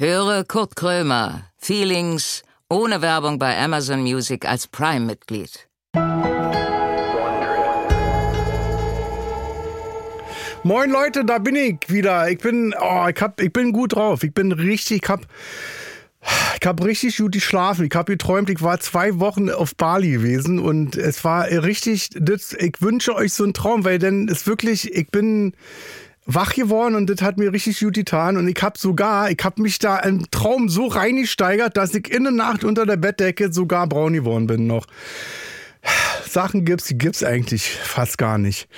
Höre Kurt Krömer, Feelings, ohne Werbung bei Amazon Music als Prime-Mitglied. Moin Leute, da bin ich wieder. Ich bin, oh, ich, hab, ich bin gut drauf. Ich bin richtig, ich hab, ich hab richtig gut geschlafen. Ich hab geträumt, ich war zwei Wochen auf Bali gewesen und es war richtig, ich wünsche euch so einen Traum, weil dann ist wirklich, ich bin, wach geworden und das hat mir richtig gut getan. Und ich habe sogar, ich habe mich da im Traum so reingesteigert, dass ich in der Nacht unter der Bettdecke sogar braun geworden bin noch. Sachen gibt's, die gibt's eigentlich fast gar nicht.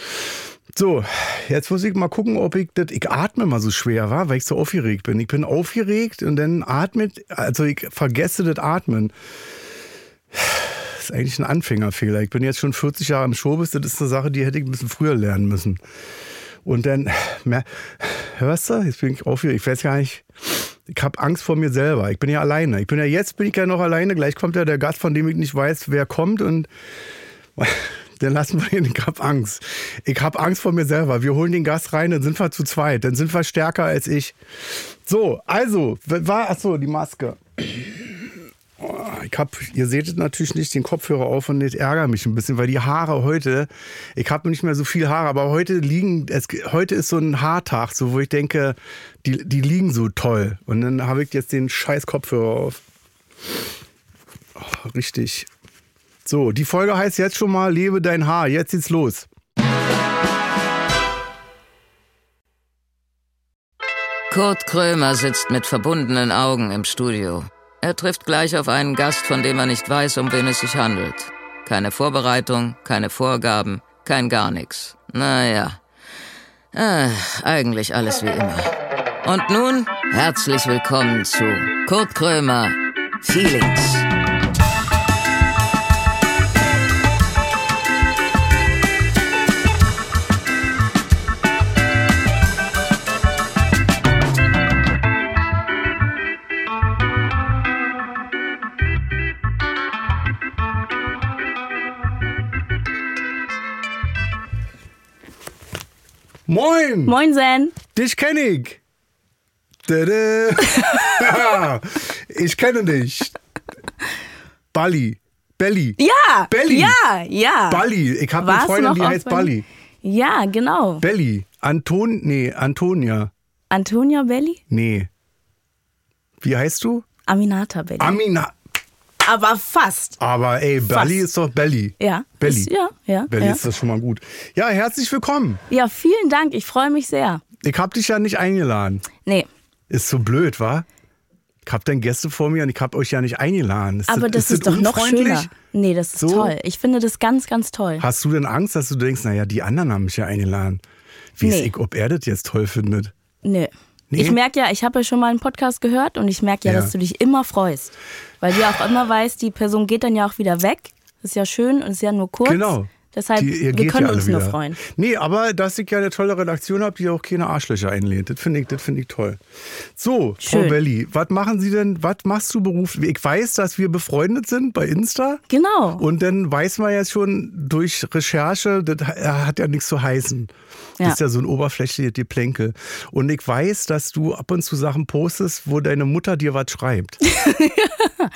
So, jetzt muss ich mal gucken, ob ich das. Ich atme mal so schwer, war, weil ich so aufgeregt bin. Ich bin aufgeregt und dann atmet, also ich vergesse das Atmen. Das ist eigentlich ein Anfängerfehler. Ich bin jetzt schon 40 Jahre im Showbiz. Das ist eine Sache, die hätte ich ein bisschen früher lernen müssen. Und dann, hörst du, jetzt bin ich aufgeregt. Ich weiß gar nicht, ich habe Angst vor mir selber. Ich bin ja alleine. Ich bin ja jetzt, bin ich ja noch alleine. Gleich kommt ja der Gast, von dem ich nicht weiß, wer kommt. Und dann lassen wir ihn. Ich habe Angst. Ich habe Angst vor mir selber. Wir holen den Gast rein, dann sind wir zu zweit. Dann sind wir stärker als ich. So, also, war, achso, die Maske. Ich hab, ihr seht natürlich nicht den Kopfhörer auf und das ärgert mich ein bisschen, weil die Haare heute, ich habe nicht mehr so viel Haare, aber heute liegen, es, heute ist so ein Haartag, so wo ich denke, die, die liegen so toll. Und dann habe ich jetzt den scheiß Kopfhörer auf. Oh, richtig. So, die Folge heißt jetzt schon mal Lebe dein Haar. Jetzt geht's los. Kurt Krömer sitzt mit verbundenen Augen im Studio. Er trifft gleich auf einen Gast, von dem er nicht weiß, um wen es sich handelt. Keine Vorbereitung, keine Vorgaben, kein gar nichts. Naja, äh, eigentlich alles wie immer. Und nun herzlich willkommen zu Kurt Krömer Feelings. Moin! Moin, Zen. Dich kenne ich. Ich kenne dich. Bali. Belly. Ja! Belly. Ja, ja. Bali. Ich habe eine Freundin, die heißt Bali? Bali. Ja, genau. Belly. Anton, nee, Antonia. Antonia Belli? Nee. Wie heißt du? Aminata Belli. Amina. Aber fast. Aber ey, Belly ist doch Belly. Ja. Belly. Ist, ja, ja. Belly ja. ist das schon mal gut. Ja, herzlich willkommen. ja, vielen Dank. Ich freue mich sehr. Ich hab dich ja nicht eingeladen. Nee, Ist so blöd, wa? Ich hab dann Gäste vor mir und ich hab euch ja nicht eingeladen. Ist aber das ist, doch noch schöner. Nee, das ist So? toll. Ich finde das ganz, ganz toll. Hast du denn Angst, dass du denkst, naja, die anderen haben mich ja eingeladen? Wie ist Nee. ich, ob er das jetzt toll findet? Nee. Nee? Ich merke ja, ich habe ja schon mal einen Podcast gehört und ich merke ja, Ja. dass du dich immer freust. Weil du ja auch immer weißt, die Person geht dann ja auch wieder weg. Das ist ja schön und ist ja nur kurz. Genau. Deshalb, Die- wir können ja uns nur wieder. freuen. Nee, aber dass ich ja eine tolle Redaktion habe, die auch keine Arschlöcher einlädt. Das finde ich, das finde ich toll. So, Frau Schön. Belli, was machen Sie denn, was machst du beruflich? Ich weiß, dass wir befreundet sind bei Insta. Genau. Und dann weiß man jetzt schon durch Recherche, das hat ja nichts zu heißen. Das Ja. ist ja so ein oberflächliches Geplänkel. Und ich weiß, dass du ab und zu Sachen postest, wo deine Mutter dir was schreibt.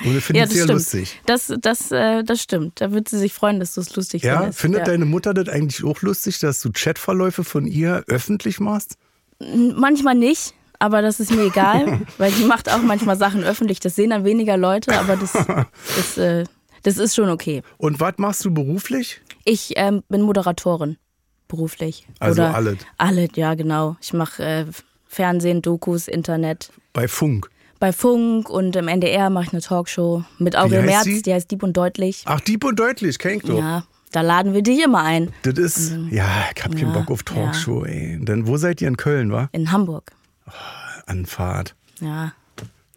und das finde ja, das sehr stimmt. lustig. Das, das, äh, das stimmt. Da wird sie sich freuen, dass du es lustig Ja, findest. findet ja. deine Mutter das eigentlich auch lustig, dass du Chatverläufe von ihr öffentlich machst? Manchmal nicht, aber das ist mir egal, weil die macht auch manchmal Sachen öffentlich. Das sehen dann weniger Leute, aber das, das, äh, das ist schon okay. Und was machst du beruflich? Ich ähm, bin Moderatorin beruflich. Also Oder alles. Alles, ja, genau. Ich mache äh, Fernsehen, Dokus, Internet. Bei Funk. Bei Funk und im NDR mache ich eine Talkshow mit Aurel Merz, sie? die heißt Dieb und Deutlich. Ach, Dieb und Deutlich, kenn ich doch. Ja, da laden wir dich immer ein. Das ist, ja, ich hab keinen Mhm. Ja, Bock auf Talkshow, ey. Dann, wo seid ihr in Köln, wa? In Hamburg. Anfahrt. Ja.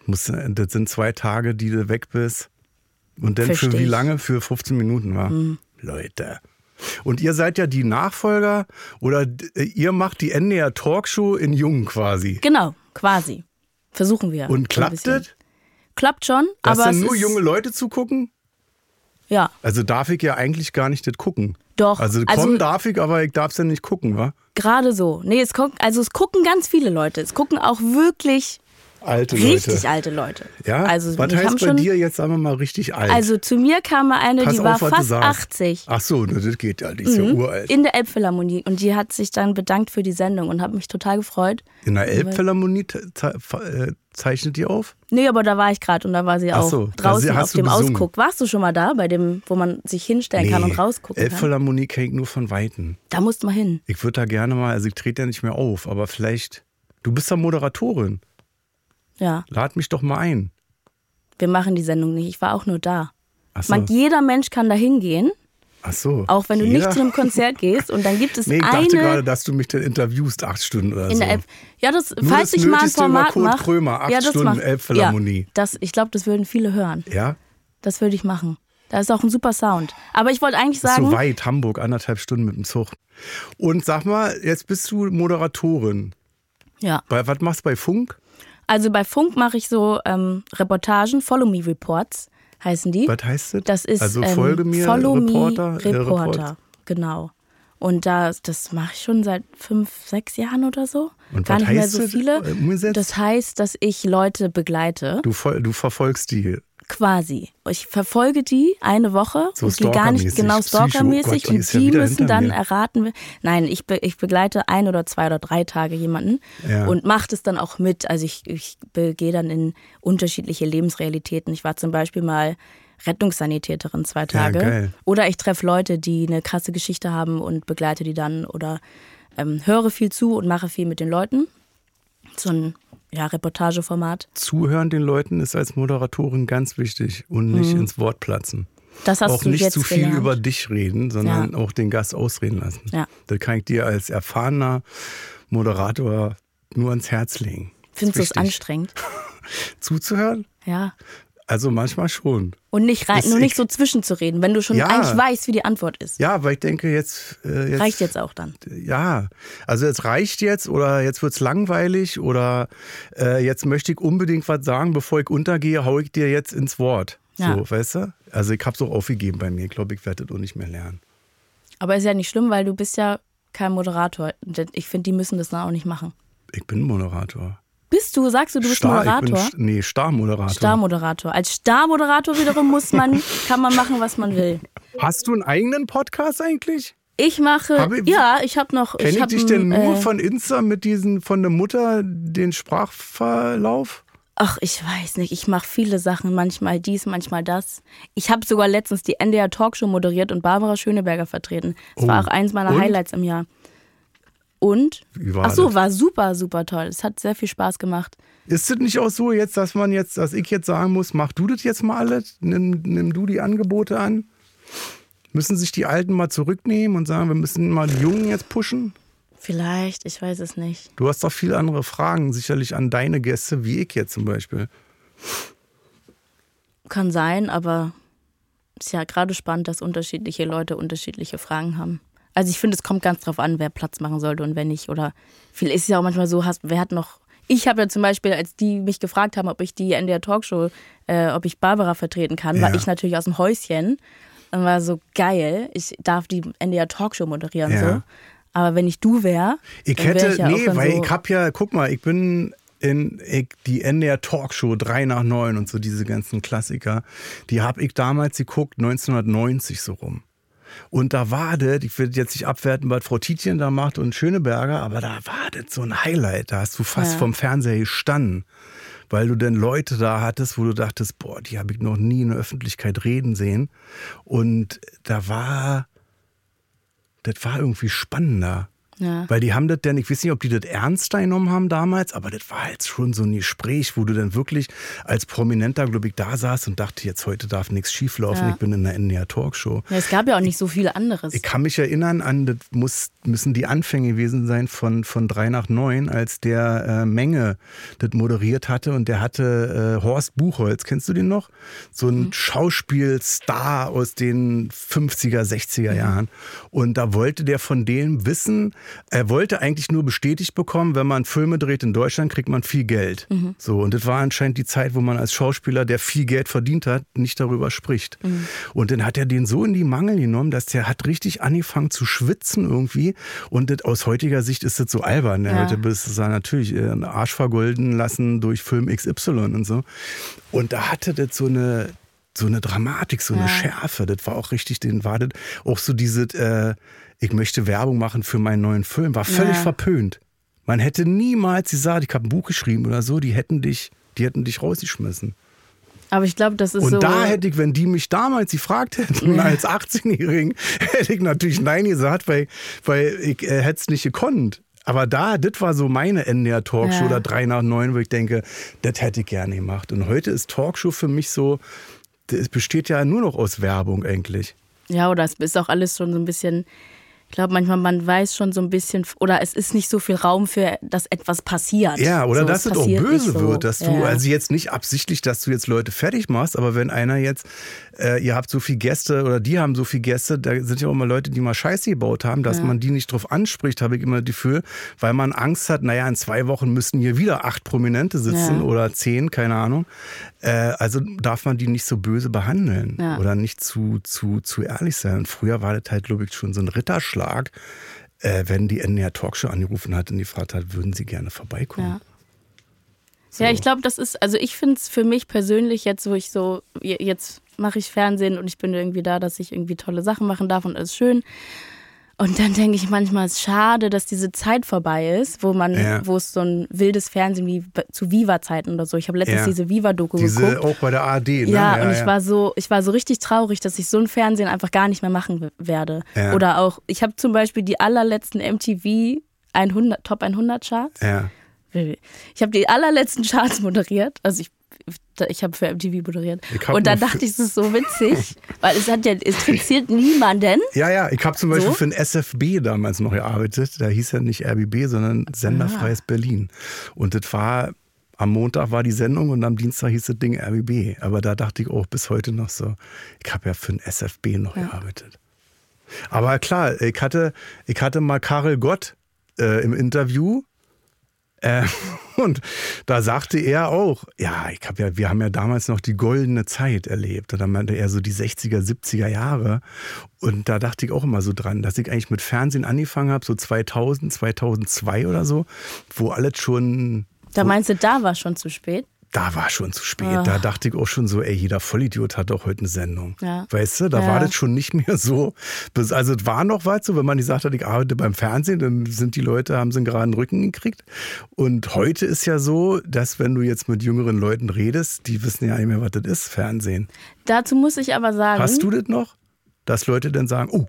Muss, das sind zwei Tage, die du weg bist. Und dann für Versteh wie ich. lange? Für 15 Minuten, war. Leute. Und ihr seid ja die Nachfolger oder ihr macht die NDR Talkshow in Jung quasi. Genau, quasi. Versuchen wir. Und klappt das? Klappt schon, Dass aber dann es nur ist, junge Leute zugucken? Ja, Also darf ich ja eigentlich gar nicht das gucken. Doch, Also also- kommen darf ich, aber ich darf es ja nicht gucken, wa? gerade so. Nee, es gucken, also es gucken ganz viele Leute. Es gucken auch wirklich Alte Richtig Leute. alte Leute. Ja? Also, was heißt bei schon, dir jetzt, sagen wir mal, richtig alt? Also zu mir kam mal eine, Pass die auf, war fast sagst. 80 Ach so, das geht ja, die ist ja uralt. in der Elbphilharmonie und die hat sich dann bedankt für die Sendung und hat mich total gefreut. In der Elbphilharmonie äh, zeichnet die auf? Nee, aber da war ich gerade und da war sie Ach auch so, draußen auf dem besungen. Ausguck. Warst du schon mal da, bei dem, wo man sich hinstellen kann und rausgucken kann? Elbphilharmonie kenne ich nur von Weitem. Da musst du mal hin. Ich würde da gerne mal, also ich trete ja nicht mehr auf, aber vielleicht, du bist ja Moderatorin, Ja, lad mich doch mal ein. wir machen die Sendung nicht. Ich war auch nur da. Ach so, Man, jeder Mensch kann da hingehen, Ach so. auch wenn du Jeder? nicht zu einem Konzert gehst. Und dann gibt es Nee, ich eine dachte gerade, dass du mich dann interviewst, acht Stunden oder in so. der Elb. Ja, das, Nur falls das ich mal ein Format mache. Krömer, acht ja, das Stunden Elbphilharmonie. Ja, das, ich glaube, das würden viele hören. Ja? Das würde ich machen. Da ist auch ein super Sound. Aber ich wollte eigentlich sagen, so weit, Hamburg, anderthalb Stunden mit dem Zug. Und sag mal, jetzt bist du Moderatorin. ja. Bei, was machst du bei Funk? Also bei Funk mache ich so ähm, Reportagen, Follow Me Reports heißen die. Was heißt das? Das ist also ähm, folge mir Follow Reporter. Me äh, Reporter. Report. Genau. Und da, das mache ich schon seit fünf, sechs Jahren oder so. Und Gar was nicht mehr so das, viele. äh, umgesetzt? Das heißt, dass ich Leute begleite, Du, du verfolgst die. Quasi. Ich verfolge die eine Woche So und die gar nicht genau stalkermäßig und ja die wieder müssen dann mir. erraten. Nein, ich, be ich begleite ein oder zwei oder drei Tage jemanden Ja. und mache das dann auch mit. Also ich, ich gehe dann in unterschiedliche Lebensrealitäten. Ich war zum Beispiel mal Rettungssanitäterin zwei Tage. geil. Oder ich treffe Leute, die eine krasse Geschichte haben und begleite die dann oder ähm, höre viel zu und mache viel mit den Leuten. So ein ja, Reportageformat. Zuhören den Leuten ist als Moderatorin ganz wichtig und nicht ins Wort platzen. Das Mhm. hast auch du nicht jetzt zu viel gelernt. über dich reden, sondern Ja. auch den Gast ausreden lassen. Ja. Das kann ich dir als erfahrener Moderator nur ans Herz legen. Findest du es anstrengend? Zuzuhören? Ja. Also manchmal schon. Und nicht rein, nur nicht ich- so zwischenzureden, wenn du schon Ja. eigentlich weißt, wie die Antwort ist. Ja, weil ich denke, jetzt, äh, jetzt Reicht jetzt auch dann. Ja, also es reicht jetzt oder jetzt wird's langweilig oder äh, jetzt möchte ich unbedingt was sagen, bevor ich untergehe, hau ich dir jetzt ins Wort. Ja. So, weißt du? Also ich hab's auch aufgegeben bei mir. Ich glaube, ich werde das auch nicht mehr lernen. Aber ist ja nicht schlimm, weil du bist ja kein Moderator. Ich finde, die müssen das dann auch nicht machen. Ich bin Moderator. Bist du, sagst du, du bist Star, Moderator? Ich bin, nee, Starmoderator. Starmoderator. Als Starmoderator wiederum muss man, kann man machen, was man will. Hast du einen eigenen Podcast eigentlich? Ich mache, Hab ich- ja, ich habe noch. Kenne ich, hab dich denn nur äh, von Insta mit diesen, von der Mutter, den Sprachverlauf? Ach, ich weiß nicht. Ich mache viele Sachen. Manchmal dies, manchmal das. Ich habe sogar letztens die NDR Talkshow moderiert und Barbara Schöneberger vertreten. Das war Oh. auch eins meiner Und? Highlights im Jahr. Und? Wie war Ach so, das? war super, super toll. Es hat sehr viel Spaß gemacht. Ist es nicht auch so jetzt, dass man jetzt, dass ich jetzt sagen muss, mach du das jetzt mal alles, nimm, nimm du die Angebote an? Müssen sich die Alten mal zurücknehmen und sagen, wir müssen mal die Jungen jetzt pushen? Vielleicht, ich weiß es nicht. Du hast doch viele andere Fragen sicherlich an deine Gäste, wie ich jetzt zum Beispiel. Kann sein, aber ist ja gerade spannend, dass unterschiedliche Leute unterschiedliche Fragen haben. Also ich finde, es kommt ganz drauf an, wer Platz machen sollte und wer nicht. Oder viel ist ja auch manchmal so, hast, wer hat noch. Ich habe ja zum Beispiel, als die mich gefragt haben, ob ich die in der Talkshow, äh, ob ich Barbara vertreten kann, war Ja. ich natürlich aus dem Häuschen. Und war so geil, ich darf die NDR Talkshow moderieren. Ja. So. Aber wenn ich du wäre, Ich dann wär hätte, ich ja nee, weil so, ich hab ja, guck mal, ich bin in ich, die NDR Talkshow 3 nach 9 und so diese ganzen Klassiker, die hab ich damals geguckt, 1990 so rum. Und da war das, ich will jetzt nicht abwerten, was Frau Tietjen da macht und Schöneberger, aber da war das so ein Highlight. Da hast du fast Ja. vom Fernseher gestanden, weil du dann Leute da hattest, wo du dachtest, boah, die habe ich noch nie in der Öffentlichkeit reden sehen. Und da war, das war irgendwie spannender. Ja. Weil die haben das denn, ich weiß nicht, ob die das ernst genommen haben damals, aber das war halt schon so ein Gespräch, wo du dann wirklich als Prominenter, glaube ich, da saß und dachte, jetzt heute darf nichts schieflaufen, Ja. ich bin in der NDR Talkshow. ja, es gab ja auch nicht so viel anderes. Ich kann mich erinnern an, das muss, müssen die Anfänge gewesen sein von, von 3 nach 9, als der äh, Menge das moderiert hatte und der hatte äh, Horst Buchholz, kennst du den noch? So ein Schauspielstar aus den 50er, 60er Jahren. Und da wollte der von dem wissen, er wollte eigentlich nur bestätigt bekommen, wenn man Filme dreht in Deutschland, kriegt man viel Geld. Mhm. So, und das war anscheinend die Zeit, wo man als Schauspieler, der viel Geld verdient hat, nicht darüber spricht. Mhm. Und dann hat er den so in die Mangel genommen, dass der hat richtig angefangen zu schwitzen irgendwie. Und das, aus heutiger Sicht ist das so albern. Ja. Heute bist du natürlich äh, einen Arsch vergolden lassen durch Film XY und so. Und da hatte das so eine so eine Dramatik, so eine Ja. Schärfe. Das war auch richtig, den war das auch so diese, äh, ich möchte Werbung machen für meinen neuen Film, war völlig Ja. verpönt. Man hätte niemals gesagt, ich habe ein Buch geschrieben oder so, die hätten dich, die hätten dich rausgeschmissen. Aber ich glaube, das ist Und so. da hätte ich, wenn die mich damals gefragt hätten, Ja. als 18-Jährigen, hätte ich natürlich Nein gesagt, weil, weil ich äh, hätte es nicht gekonnt. Aber da, das war so meine NDR-Talkshow Ja. oder 3 nach 9, wo ich denke, das hätte ich gerne gemacht. Und heute ist Talkshow für mich so, es besteht ja nur noch aus Werbung eigentlich. Ja, oder es ist auch alles schon so ein bisschen. Ich glaube, manchmal man weiß schon so ein bisschen, oder es ist nicht so viel Raum für, dass etwas passiert. Ja, oder so, dass es auch böse so. wird, dass du, ja. also jetzt nicht absichtlich, dass du jetzt Leute fertig machst, aber wenn einer jetzt, äh, ihr habt so viele Gäste oder die haben so viele Gäste, da sind ja auch mal Leute, die mal Scheiße gebaut haben, dass Ja. man die nicht drauf anspricht, habe ich immer das Gefühl, weil man Angst hat, naja, in zwei Wochen müssen hier wieder acht Prominente sitzen Ja. oder zehn, keine Ahnung. Äh, also darf man die nicht so böse behandeln oder nicht zu, zu, zu ehrlich sein. Und früher war das halt, glaube ich, schon so ein Ritterschlag, äh, wenn die NDR Talkshow angerufen hat und die gefragt hat, würden sie gerne vorbeikommen. Ja. Ja, ich glaube, das ist, also ich finde es für mich persönlich jetzt, wo ich so, je- jetzt mache ich Fernsehen und ich bin irgendwie da, dass ich irgendwie tolle Sachen machen darf und alles schön. Und dann denke ich manchmal, es ist schade, dass diese Zeit vorbei ist, wo man, Ja. wo es so ein wildes Fernsehen wie zu Viva-Zeiten oder so. Ich habe letztens Ja. diese Viva-Doku geguckt. auch bei der AD, ne? Ja, und ich war so, ich war so richtig traurig, dass ich so ein Fernsehen einfach gar nicht mehr machen werde. Ja. Oder auch, ich habe zum Beispiel die allerletzten MTV 100, Top 100 Charts. Ja. Ich habe die allerletzten Charts moderiert. Also ich, ich habe für MTV moderiert. Und dann dachte ich, es ist so witzig, weil es hat ja, es interessiert niemanden. Ja, ja, ich habe zum Beispiel So? für den SFB damals noch gearbeitet. Da hieß ja nicht RBB, sondern Senderfreies Berlin. Und das war, am Montag war die Sendung und am Dienstag hieß das Ding RBB. Aber da dachte ich auch bis heute noch so, ich habe ja für den SFB noch gearbeitet. Aber klar, ich hatte, ich hatte mal Karel Gott äh, im Interview. Äh, und da sagte er auch, ja, ich hab ja, wir haben ja damals noch die goldene Zeit erlebt. Und dann meinte er so die 60er, 70er Jahre. Und da dachte ich auch immer so dran, dass ich eigentlich mit Fernsehen angefangen habe, so 2000, 2002 oder so, wo alles schon, Da meinst du, da war schon zu spät? Da war schon zu spät. Da dachte ich auch schon so, ey, jeder Vollidiot hat doch heute eine Sendung. Ja. Weißt du, da Ja. war das schon nicht mehr so. Also es war noch weit so, wenn man gesagt hat, ich arbeite beim Fernsehen, dann sind die Leute, haben sie einen geraden Rücken gekriegt. Und heute ist ja so, dass wenn du jetzt mit jüngeren Leuten redest, die wissen ja nicht mehr, was das ist, Fernsehen. Dazu muss ich aber sagen, Hast du das noch? Dass Leute dann sagen, oh,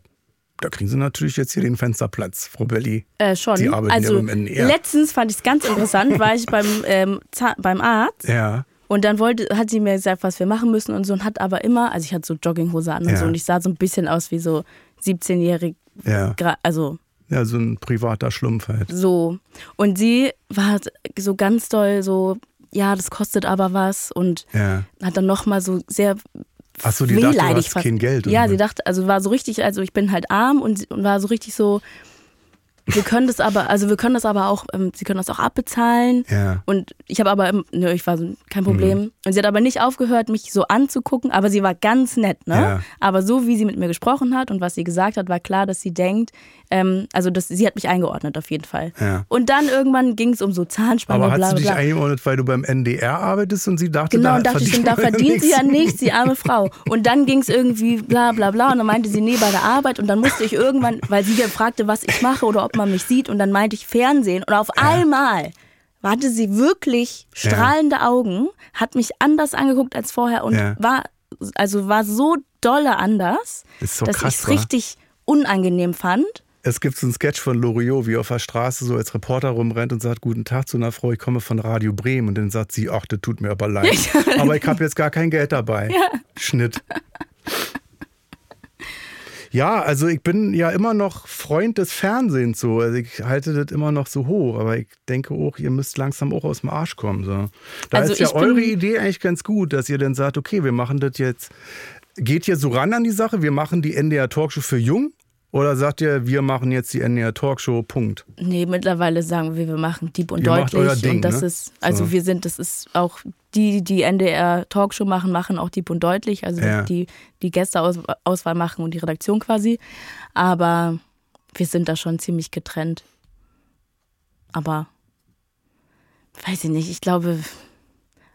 da kriegen sie natürlich jetzt hier den Fensterplatz, Frau Belli. äh, schon. Sie arbeiten also ja beim NDR. letztens fand ich es ganz interessant, war ich beim, ähm, beim Arzt Ja, und dann wollte, hat sie mir gesagt, was wir machen müssen und so und hat aber immer, also ich hatte so Jogginghose an und Ja. so und ich sah so ein bisschen aus wie so 17-jährig, ja. also Ja, so ein privater Schlumpf halt. So. Und sie war so ganz doll so, ja, das kostet aber was und Ja. hat dann nochmal so sehr Ach so, die dachte, du wehleidig hast kein Geld. Ja, sie dachte, also war so richtig, also ich bin halt arm und, und war so richtig so, wir können das aber, also wir können das aber auch, ähm, sie können das auch abbezahlen. Ja. Und ich habe aber, nö, ich war so, kein Problem. Mhm. Und sie hat aber nicht aufgehört, mich so anzugucken, aber sie war ganz nett, ne? Ja. Aber so wie sie mit mir gesprochen hat und was sie gesagt hat, war klar, dass sie denkt, ähm, also das, sie hat mich eingeordnet auf jeden Fall. Ja. Und dann irgendwann ging es um so Zahnspange, Aber hat bla sie bla dich bla. eingeordnet, weil du beim NDR arbeitest und sie dachte, Genau, da und dachte ich, verdient und da verdient sie ja nichts? nichts, die arme Frau. Und dann ging es irgendwie bla bla bla und dann meinte sie, nee, bei der Arbeit. Und dann musste ich irgendwann, weil sie fragte, was ich mache oder ob man mich sieht. Und dann meinte ich Fernsehen. Und auf einmal hatte sie wirklich strahlende Augen, hat mich anders angeguckt als vorher und Ja. war, also war so dolle anders, so dass ich es richtig unangenehm fand. Es gibt so einen Sketch von Loriot, wie er auf der Straße so als Reporter rumrennt und sagt, guten Tag zu einer Frau, ich komme von Radio Bremen. Und dann sagt sie, ach, das tut mir aber leid. aber ich habe jetzt gar kein Geld dabei. Schnitt. Ja, also ich bin ja immer noch Freund des Fernsehens so. Also ich halte das immer noch so hoch, aber ich denke auch, ihr müsst langsam auch aus dem Arsch kommen. So. Da Also ist ja eure Idee eigentlich ganz gut, dass ihr dann sagt, okay, wir machen das jetzt, geht ihr so ran an die Sache, wir machen die NDR Talkshow für jung Oder sagt ihr, wir machen jetzt die NDR Talkshow, Punkt? Nee, mittlerweile sagen wir, wir machen Dieb und Ihr macht deutlich. euer Ding, und das ne? ist, also So. wir sind, das ist auch die, die NDR Talkshow machen, machen auch Dieb und deutlich. Also Ja. die, die Gästeauswahl machen und die Redaktion quasi. Aber wir sind da schon ziemlich getrennt. Aber weiß ich nicht, ich glaube,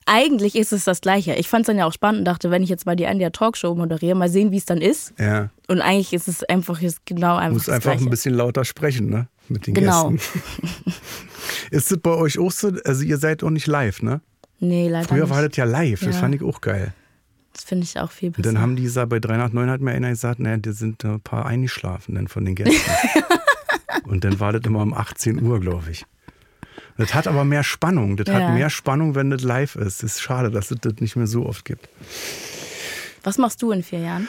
eigentlich ist es das Gleiche. Ich fand es dann ja auch spannend und dachte, wenn ich jetzt mal die NDR Talkshow moderiere, mal sehen, wie es dann ist. Ja. Und eigentlich ist es einfach jetzt genau einfach Muss das einfach Gleiche. ein bisschen lauter sprechen, ne? Mit den Genau. Gästen. Ist es bei euch auch so? Also ihr seid auch nicht live, ne? Nee, leider Früher nicht. war das ja live, das Ja. fand ich auch geil. Das finde ich auch viel Und besser. dann haben die gesagt, bei 309 hat mir einer gesagt, naja, da sind ein paar eingeschlafen dann von den Gästen. Und dann war das immer um 18 Uhr, glaube ich. Das hat aber mehr Spannung. Das Ja. hat mehr Spannung, wenn das live ist. Es ist schade, dass es das nicht mehr so oft gibt. Was machst du in vier Jahren?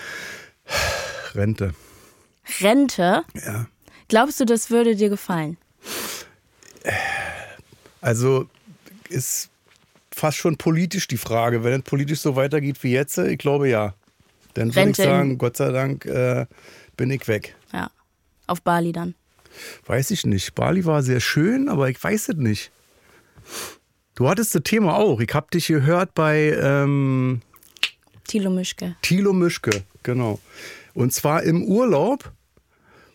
Rente. Rente? Ja. Glaubst du, das würde dir gefallen? Also ist fast schon politisch die Frage. Wenn es politisch so weitergeht wie jetzt, ich glaube ja. Dann würde ich sagen, Gott sei Dank äh, bin ich weg. Ja. Auf Bali dann. Weiß ich nicht. Bali war sehr schön, aber ich weiß es nicht. Du hattest das Thema auch. Ich habe dich gehört bei ähm, Thilo Mischke. Thilo Mischke, genau. Und zwar im Urlaub,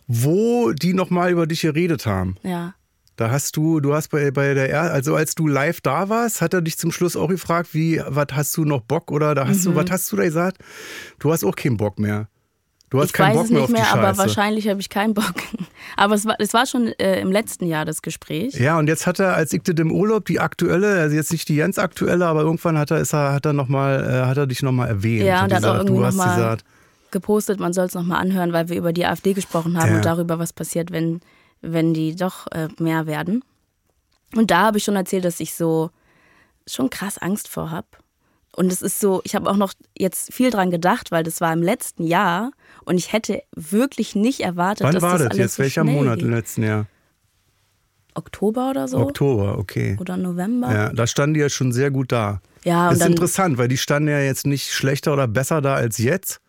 wo die nochmal über dich geredet haben. Ja. Da hast du, du hast bei, bei der, Er- also als du live da warst, hat er dich zum Schluss auch gefragt, wie, was hast du noch Bock oder da hast Mhm. du, was hast du da gesagt? Du hast auch keinen Bock mehr. Du hast Ich keinen weiß Bock es mehr nicht die mehr, aber wahrscheinlich habe ich keinen Bock. Aber es war, es war schon äh, im letzten Jahr das Gespräch. Ja, und jetzt hat er, als ich das im Urlaub, die aktuelle, also jetzt nicht die ganz aktuelle, aber irgendwann hat er, ist er, hat er noch mal, äh, hat er dich nochmal erwähnt. Ja, und er hat auch irgendwie du hast nochmal gesagt, gepostet, man soll es nochmal anhören, weil wir über die AfD gesprochen haben Ja. und darüber, was passiert, wenn, wenn die doch äh, mehr werden. Und da habe ich schon erzählt, dass ich so schon krass Angst vor habe. Und es ist so, ich habe auch noch jetzt viel dran gedacht, weil das war im letzten Jahr und ich hätte wirklich nicht erwartet, wann dass war das das alles jetzt? so Welcher Monat geht. im letzten Jahr? Oktober oder so? Oktober, okay. Oder November? Ja, da standen die ja schon sehr gut da. Ja, und ist interessant, weil die standen ja jetzt nicht schlechter oder besser da als jetzt,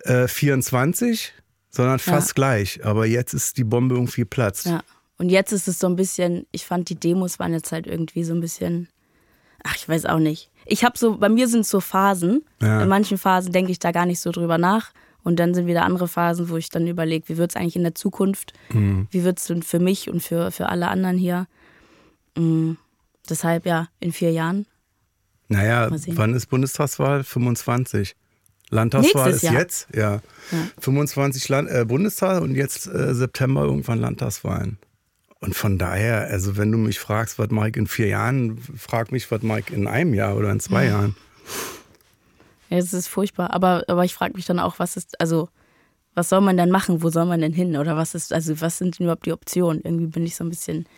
äh, 24, sondern fast gleich. Aber jetzt ist die Bombe irgendwie platzt. Ja. Und jetzt ist es so ein bisschen, ich fand die Demos waren jetzt halt irgendwie so ein bisschen, ach, ich weiß auch nicht. Ich habe so, bei mir sind es so Phasen. Ja. In manchen Phasen denke ich da gar nicht so drüber nach. Und dann sind wieder andere Phasen, wo ich dann überlege, wie wird es eigentlich in der Zukunft? Mhm. Wie wird es denn für mich und für, für alle anderen hier? Mm, deshalb ja, in vier Jahren. Naja, wann ist Bundestagswahl? 25. Landtagswahl Nächstes ist Jahr. jetzt, ja. 25 Land äh, Bundestag und jetzt äh, September irgendwann Landtagswahlen. Und von daher, also wenn du mich fragst, was ich in vier Jahren, frag mich, was ich in einem Jahr oder in zwei Jahren. Ja, es ist furchtbar. Aber, aber ich frage mich dann auch, was ist, also, was soll man denn machen? Wo soll man denn hin? Oder was ist, also, was sind denn überhaupt die Optionen? Irgendwie bin ich so ein bisschen.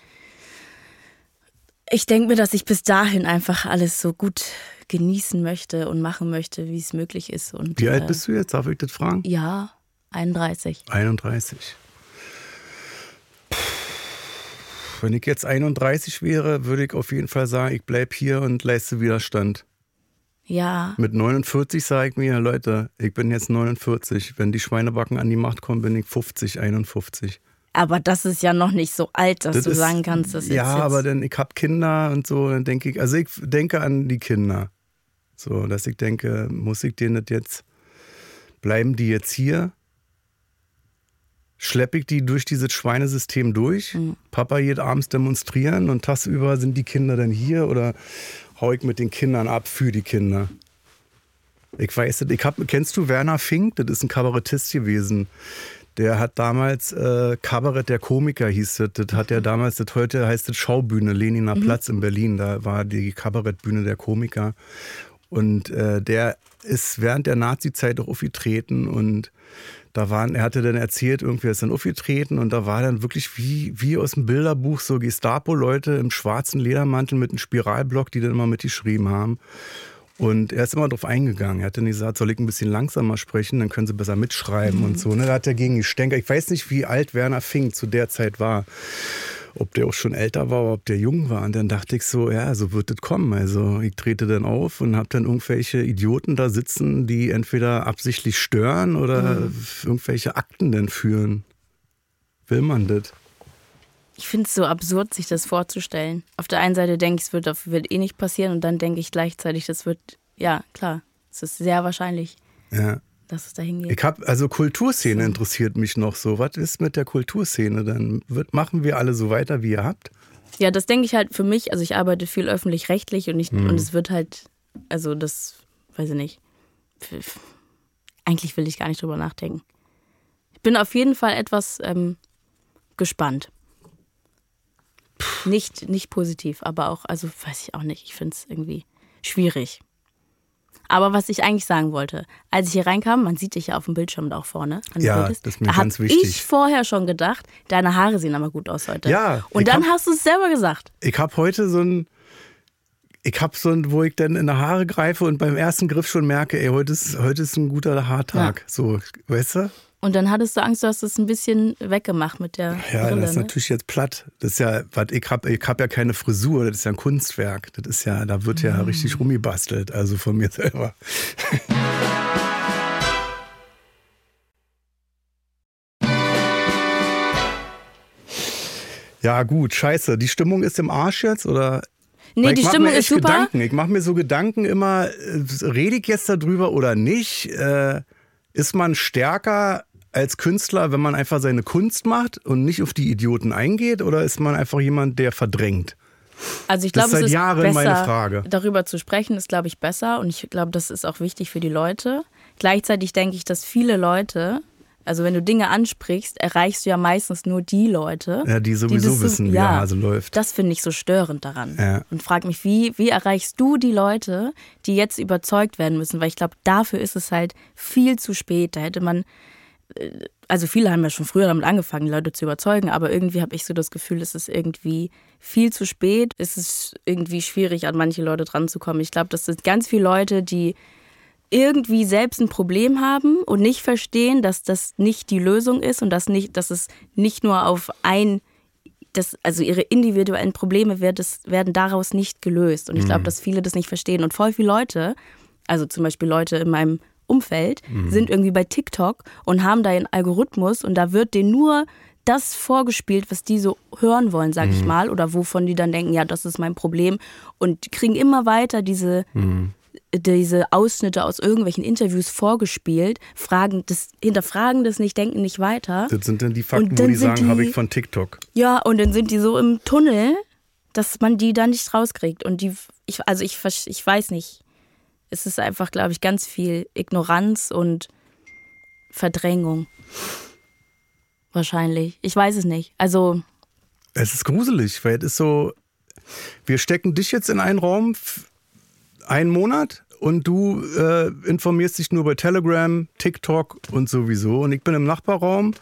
Ich denke mir, dass ich bis dahin einfach alles so gut genießen möchte und machen möchte, wie es möglich ist. Und, Wie alt äh, bist du jetzt? Darf ich das fragen? Ja, 31. 31. Wenn ich jetzt 31 wäre, würde ich auf jeden Fall sagen, ich bleibe hier und leiste Widerstand. Ja, Mit 49 sage ich mir, Leute, ich bin jetzt 49. Wenn die Schweinebacken an die Macht kommen, bin ich 50, 51. aber das ist ja noch nicht so alt, dass Das du ist- sagen kannst, dass Ja, jetzt, jetzt aber dann, ich habe Kinder und so, dann denke ich, also ich denke an die Kinder. So, dass ich denke, muss ich denen das jetzt, bleiben die jetzt hier? Schleppe ich die durch dieses Schweinesystem durch? Mhm. Papa geht abends demonstrieren und tagsüber sind die Kinder dann hier oder hau ich mit den Kindern ab für die Kinder? Ich weiß nicht, ich hab, kennst du Werner Fink? Das ist ein Kabarettist gewesen. Der hat damals äh, Kabarett der Komiker hieß das. Das hat er damals, das heute heißt das Schaubühne, Leniner Platz in Berlin. Da war die Kabarettbühne der Komiker. Und äh, der ist während der Nazi-Zeit auch aufgetreten und da waren, er hatte dann erzählt, irgendwie er ist dann aufgetreten und da war dann wirklich wie, wie aus dem Bilderbuch so Gestapo-Leute im schwarzen Ledermantel mit einem Spiralblock, die dann immer mitgeschrieben haben. Und er ist immer drauf eingegangen. Er hat dann gesagt, soll ich ein bisschen langsamer sprechen, dann können sie besser mitschreiben und so. Ne? Da hat er gegen die Stänker, ich weiß nicht, wie alt Werner Fink zu der Zeit war. Ob der auch schon älter war oder ob der jung war. Und dann dachte ich so, ja, so wird es kommen. Also ich trete dann auf und habe dann irgendwelche Idioten da sitzen, die entweder absichtlich stören oder mhm. irgendwelche Akten dann führen. Will man das? Ich finde es so absurd, sich das vorzustellen. Auf der einen Seite denke ich, es wird, wird eh nicht passieren und dann denke ich gleichzeitig, das wird, ja, klar, es ist sehr wahrscheinlich. Ja dass es dahin geht. Ich habe also Kulturszene so. interessiert mich noch so. Was ist mit der Kulturszene? Dann wird, machen wir alle so weiter, wie ihr habt. Ja, das denke ich halt für mich. Also ich arbeite viel öffentlich-rechtlich und, hm. und es wird halt, also das, weiß ich nicht. Eigentlich will ich gar nicht drüber nachdenken. Ich bin auf jeden Fall etwas ähm, gespannt. Nicht, nicht positiv, aber auch, also weiß ich auch nicht. Ich finde es irgendwie schwierig. Aber was ich eigentlich sagen wollte, als ich hier reinkam, man sieht dich ja auf dem Bildschirm da auch vorne. Ja, das ist mir da ganz wichtig. ich vorher schon gedacht, deine Haare sehen aber gut aus heute. Ja. Und dann hab, hast du es selber gesagt. Ich habe heute so ein, ich habe so ein, wo ich dann in die Haare greife und beim ersten Griff schon merke, ey, heute ist, heute ist ein guter Haartag. Ja. So, weißt du? Und dann hattest du Angst, du hast es ein bisschen weggemacht mit der Ja, Brille, das ist ne? natürlich jetzt platt. Das ist ja, was ich habe ich hab ja keine Frisur, das ist ja ein Kunstwerk. Das ist ja, da wird ja mhm. richtig rumgebastelt, also von mir selber. ja, gut, scheiße. Die Stimmung ist im Arsch jetzt oder Nee, die Stimmung ist super. Gedanken. Ich mache mir so Gedanken immer, äh, rede ich jetzt darüber oder nicht? Äh, ist man stärker als Künstler, wenn man einfach seine Kunst macht und nicht auf die Idioten eingeht? Oder ist man einfach jemand, der verdrängt? Also ich glaube, es ist Jahren besser, darüber zu sprechen, ist, glaube ich, besser. Und ich glaube, das ist auch wichtig für die Leute. Gleichzeitig denke ich, dass viele Leute, also wenn du Dinge ansprichst, erreichst du ja meistens nur die Leute, ja, die sowieso die wissen, so, wie ja, der Hase läuft. Das finde ich so störend daran. Ja. Und frag mich, wie, wie erreichst du die Leute, die jetzt überzeugt werden müssen? Weil ich glaube, dafür ist es halt viel zu spät. Da hätte man also viele haben ja schon früher damit angefangen, Leute zu überzeugen, aber irgendwie habe ich so das Gefühl, es ist irgendwie viel zu spät. Es ist irgendwie schwierig, an manche Leute dran zu kommen. Ich glaube, das sind ganz viele Leute, die irgendwie selbst ein Problem haben und nicht verstehen, dass das nicht die Lösung ist und dass, nicht, dass es nicht nur auf ein, das, also ihre individuellen Probleme wird, das werden daraus nicht gelöst. Und ich glaube, mhm. dass viele das nicht verstehen. Und voll viele Leute, also zum Beispiel Leute in meinem Umfeld mhm. sind irgendwie bei TikTok und haben da einen Algorithmus und da wird denen nur das vorgespielt, was die so hören wollen, sag mhm. ich mal, oder wovon die dann denken, ja, das ist mein Problem und kriegen immer weiter diese mhm. diese Ausschnitte aus irgendwelchen Interviews vorgespielt, fragen das, hinterfragen das nicht, denken nicht weiter. Das sind dann die Fakten, dann wo die sagen, habe ich von TikTok. Ja, und dann sind die so im Tunnel, dass man die da nicht rauskriegt. Und die, ich, also ich, ich weiß nicht es ist einfach, glaube ich, ganz viel Ignoranz und Verdrängung. Wahrscheinlich. Ich weiß es nicht. Also. Es ist gruselig, weil es ist so. Wir stecken dich jetzt in einen Raum einen Monat und du äh, informierst dich nur bei Telegram, TikTok und sowieso. Und ich bin im Nachbarraum,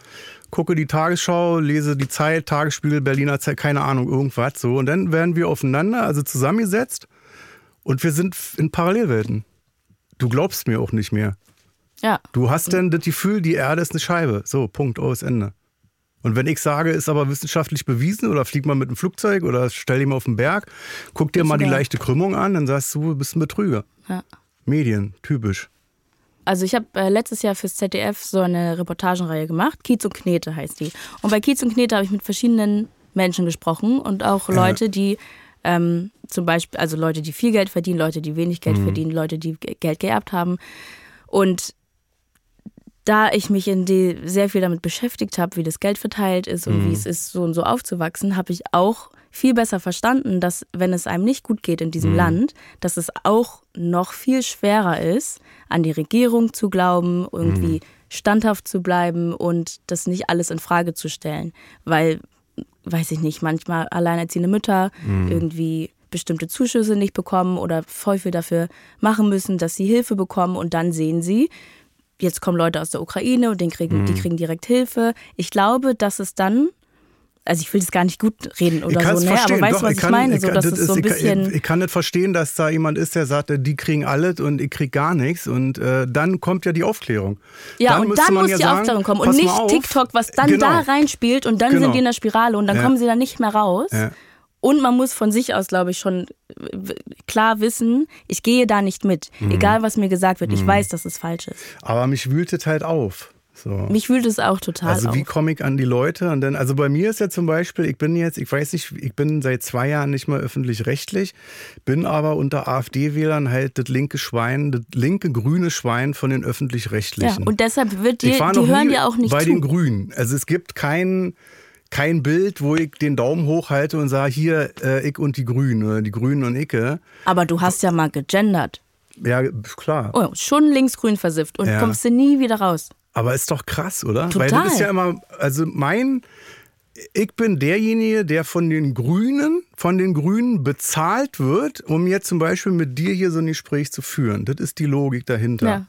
gucke die Tagesschau, lese die Zeit, Tagesspiegel, Berliner Zeit, keine Ahnung, irgendwas so. Und dann werden wir aufeinander, also zusammengesetzt und wir sind in Parallelwelten. Du glaubst mir auch nicht mehr. Ja. Du hast denn das Gefühl, die Erde ist eine Scheibe. So, Punkt, aus Ende. Und wenn ich sage, ist aber wissenschaftlich bewiesen oder flieg mal mit einem Flugzeug oder stell dich mal auf den Berg, guck dir mal die leichte Krümmung an, dann sagst du, du bist ein Betrüger. Ja. Medien, typisch. Also ich habe äh, letztes Jahr fürs ZDF so eine Reportagenreihe gemacht. Kiez und Knete heißt die. Und bei Kiez und Knete habe ich mit verschiedenen Menschen gesprochen und auch Leute, ja. die ähm, zum Beispiel, also Leute, die viel Geld verdienen, Leute, die wenig Geld mhm. verdienen, Leute, die Geld geerbt haben. Und da ich mich in die sehr viel damit beschäftigt habe, wie das Geld verteilt ist und mhm. wie es ist, so und so aufzuwachsen, habe ich auch viel besser verstanden, dass wenn es einem nicht gut geht in diesem mhm. Land, dass es auch noch viel schwerer ist, an die Regierung zu glauben, irgendwie mhm. standhaft zu bleiben und das nicht alles in Frage zu stellen, weil weiß ich nicht, manchmal alleinerziehende Mütter mhm. irgendwie bestimmte Zuschüsse nicht bekommen oder voll viel dafür machen müssen, dass sie Hilfe bekommen und dann sehen sie, jetzt kommen Leute aus der Ukraine und den kriegen, mhm. die kriegen direkt Hilfe. Ich glaube, dass es dann also ich will das gar nicht gut reden oder ich so, ne? verstehen. aber weißt du, was ich ich, kann, meine? Ich, So, kann- dass das es ist- so ein ich, bisschen, ich, ich kann nicht verstehen, dass da jemand ist, der sagt, die kriegen alles und ich krieg gar nichts. Und äh, dann kommt ja die Aufklärung. ja, dann und dann muss ja die sagen, Aufklärung kommen und nicht auf. TikTok, was dann Genau. da reinspielt und dann Genau. sind die in der Spirale und dann Ja. kommen sie da nicht mehr raus. Ja. Und man muss von sich aus, glaube ich, schon klar wissen, ich gehe da nicht mit. Mhm. Egal, was mir gesagt wird, ich weiß, dass es falsch ist. Aber mich wühlt es halt auf. So. Mich wühlt es auch total Also wie auf. komme ich an die Leute? Und dann, also bei mir ist ja zum Beispiel, ich bin jetzt, ich weiß nicht, ich bin seit zwei Jahren nicht mehr öffentlich-rechtlich, bin aber unter AfD-Wählern halt das linke Schwein, das linke grüne Schwein von den Ja, öffentlich-rechtlichen. und deshalb wird dir, die hören dir auch nicht bei zu. den Grünen. Also es gibt kein, kein Bild, wo ich den Daumen hochhalte und sage, hier, äh, ich und die Grünen oder die Grünen und Icke. Aber du hast ja mal gegendert. Ja, klar. Oh, schon linksgrün versifft und Ja. kommst du nie wieder raus. Aber ist doch krass, oder? Total. Weil das ist ja immer, also mein, ich bin derjenige, der von den Grünen, von den Grünen bezahlt wird, um jetzt zum Beispiel mit dir hier so ein Gespräch zu führen. Das ist die Logik dahinter. Ja.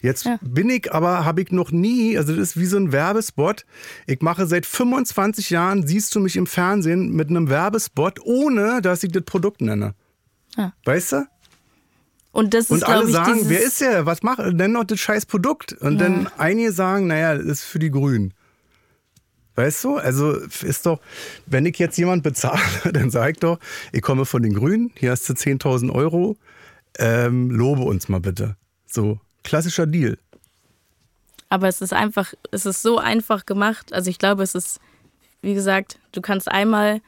Jetzt Ja. bin ich aber, habe ich noch nie, also das ist wie so ein Werbespot. Ich mache seit 25 Jahren, siehst du mich im Fernsehen mit einem Werbespot, ohne dass ich das Produkt nenne. Ja. Weißt du? Und das ist, Und alle ich, sagen, wer ist der? Was macht? Nenn doch das scheiß Produkt. Und Ja. dann einige sagen, naja, das ist für die Grünen. Weißt du? Also ist doch, wenn ich jetzt jemand bezahle, dann sag ich doch, ich komme von den Grünen, hier hast du 10.000 Euro, ähm, lobe uns mal bitte. So, klassischer Deal. Aber es ist einfach, es ist so einfach gemacht. Also ich glaube, es ist, wie gesagt, du kannst einmal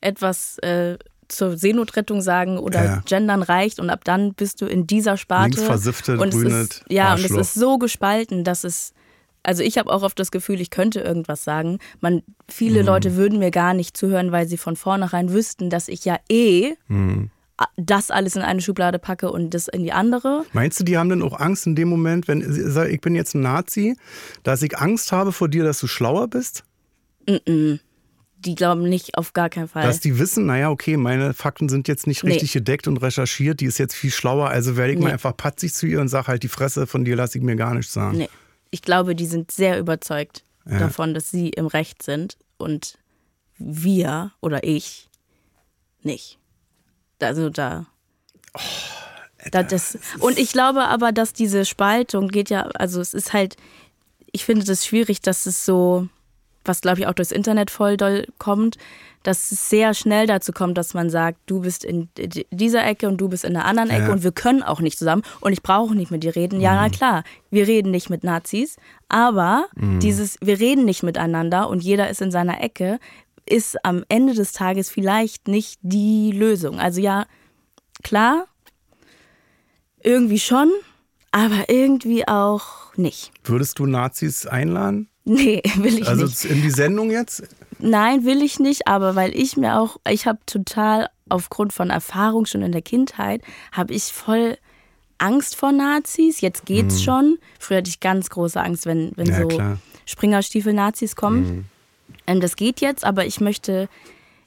etwas äh, zur Seenotrettung sagen oder Ja. gendern reicht und ab dann bist du in dieser Sparte. Linksversiffte, und es grüne ist, Ja, und es ist so gespalten, dass es, also ich habe auch oft das Gefühl, ich könnte irgendwas sagen. Man, Mhm. viele Leute würden mir gar nicht zuhören, weil sie von vornherein wüssten, dass ich ja eh Mhm. das alles in eine Schublade packe und das in die andere. Meinst du, die haben dann auch Angst in dem Moment, wenn ich bin jetzt ein Nazi, dass ich Angst habe vor dir, dass du schlauer bist? Die glauben nicht auf gar keinen Fall. Dass die wissen, naja, okay, meine Fakten sind jetzt nicht Nee. richtig gedeckt und recherchiert, die ist jetzt viel schlauer, also werde ich mal Nee. einfach patzig zu ihr und sage halt, die Fresse von dir lasse ich mir gar nichts sagen. Nee. Ich glaube, die sind sehr überzeugt Ja. davon, dass sie im Recht sind und wir oder ich nicht. Also da. Oh, da das, und ich glaube aber, dass diese Spaltung geht ja, also es ist halt, ich finde das schwierig, dass es so, was glaube ich auch durchs Internet voll doll kommt, dass es sehr schnell dazu kommt, dass man sagt, du bist in dieser Ecke und du bist in der anderen Ecke Ja. und wir können auch nicht zusammen und ich brauche nicht mit dir reden. Ja, Mhm. na klar, wir reden nicht mit Nazis, aber Mhm. dieses, wir reden nicht miteinander und jeder ist in seiner Ecke, ist am Ende des Tages vielleicht nicht die Lösung. Also ja, klar, irgendwie schon, aber irgendwie auch nicht. Würdest du Nazis einladen? Nee, will ich Also nicht. in die Sendung jetzt? Nein, will ich nicht, aber weil ich mir auch, ich habe total aufgrund von Erfahrung schon in der Kindheit, habe ich voll Angst vor Nazis. Jetzt geht's schon. Früher hatte ich ganz große Angst, wenn, wenn Mhm. Ja, so. Springerstiefel-Nazis kommen. Ähm, das geht jetzt, aber ich möchte,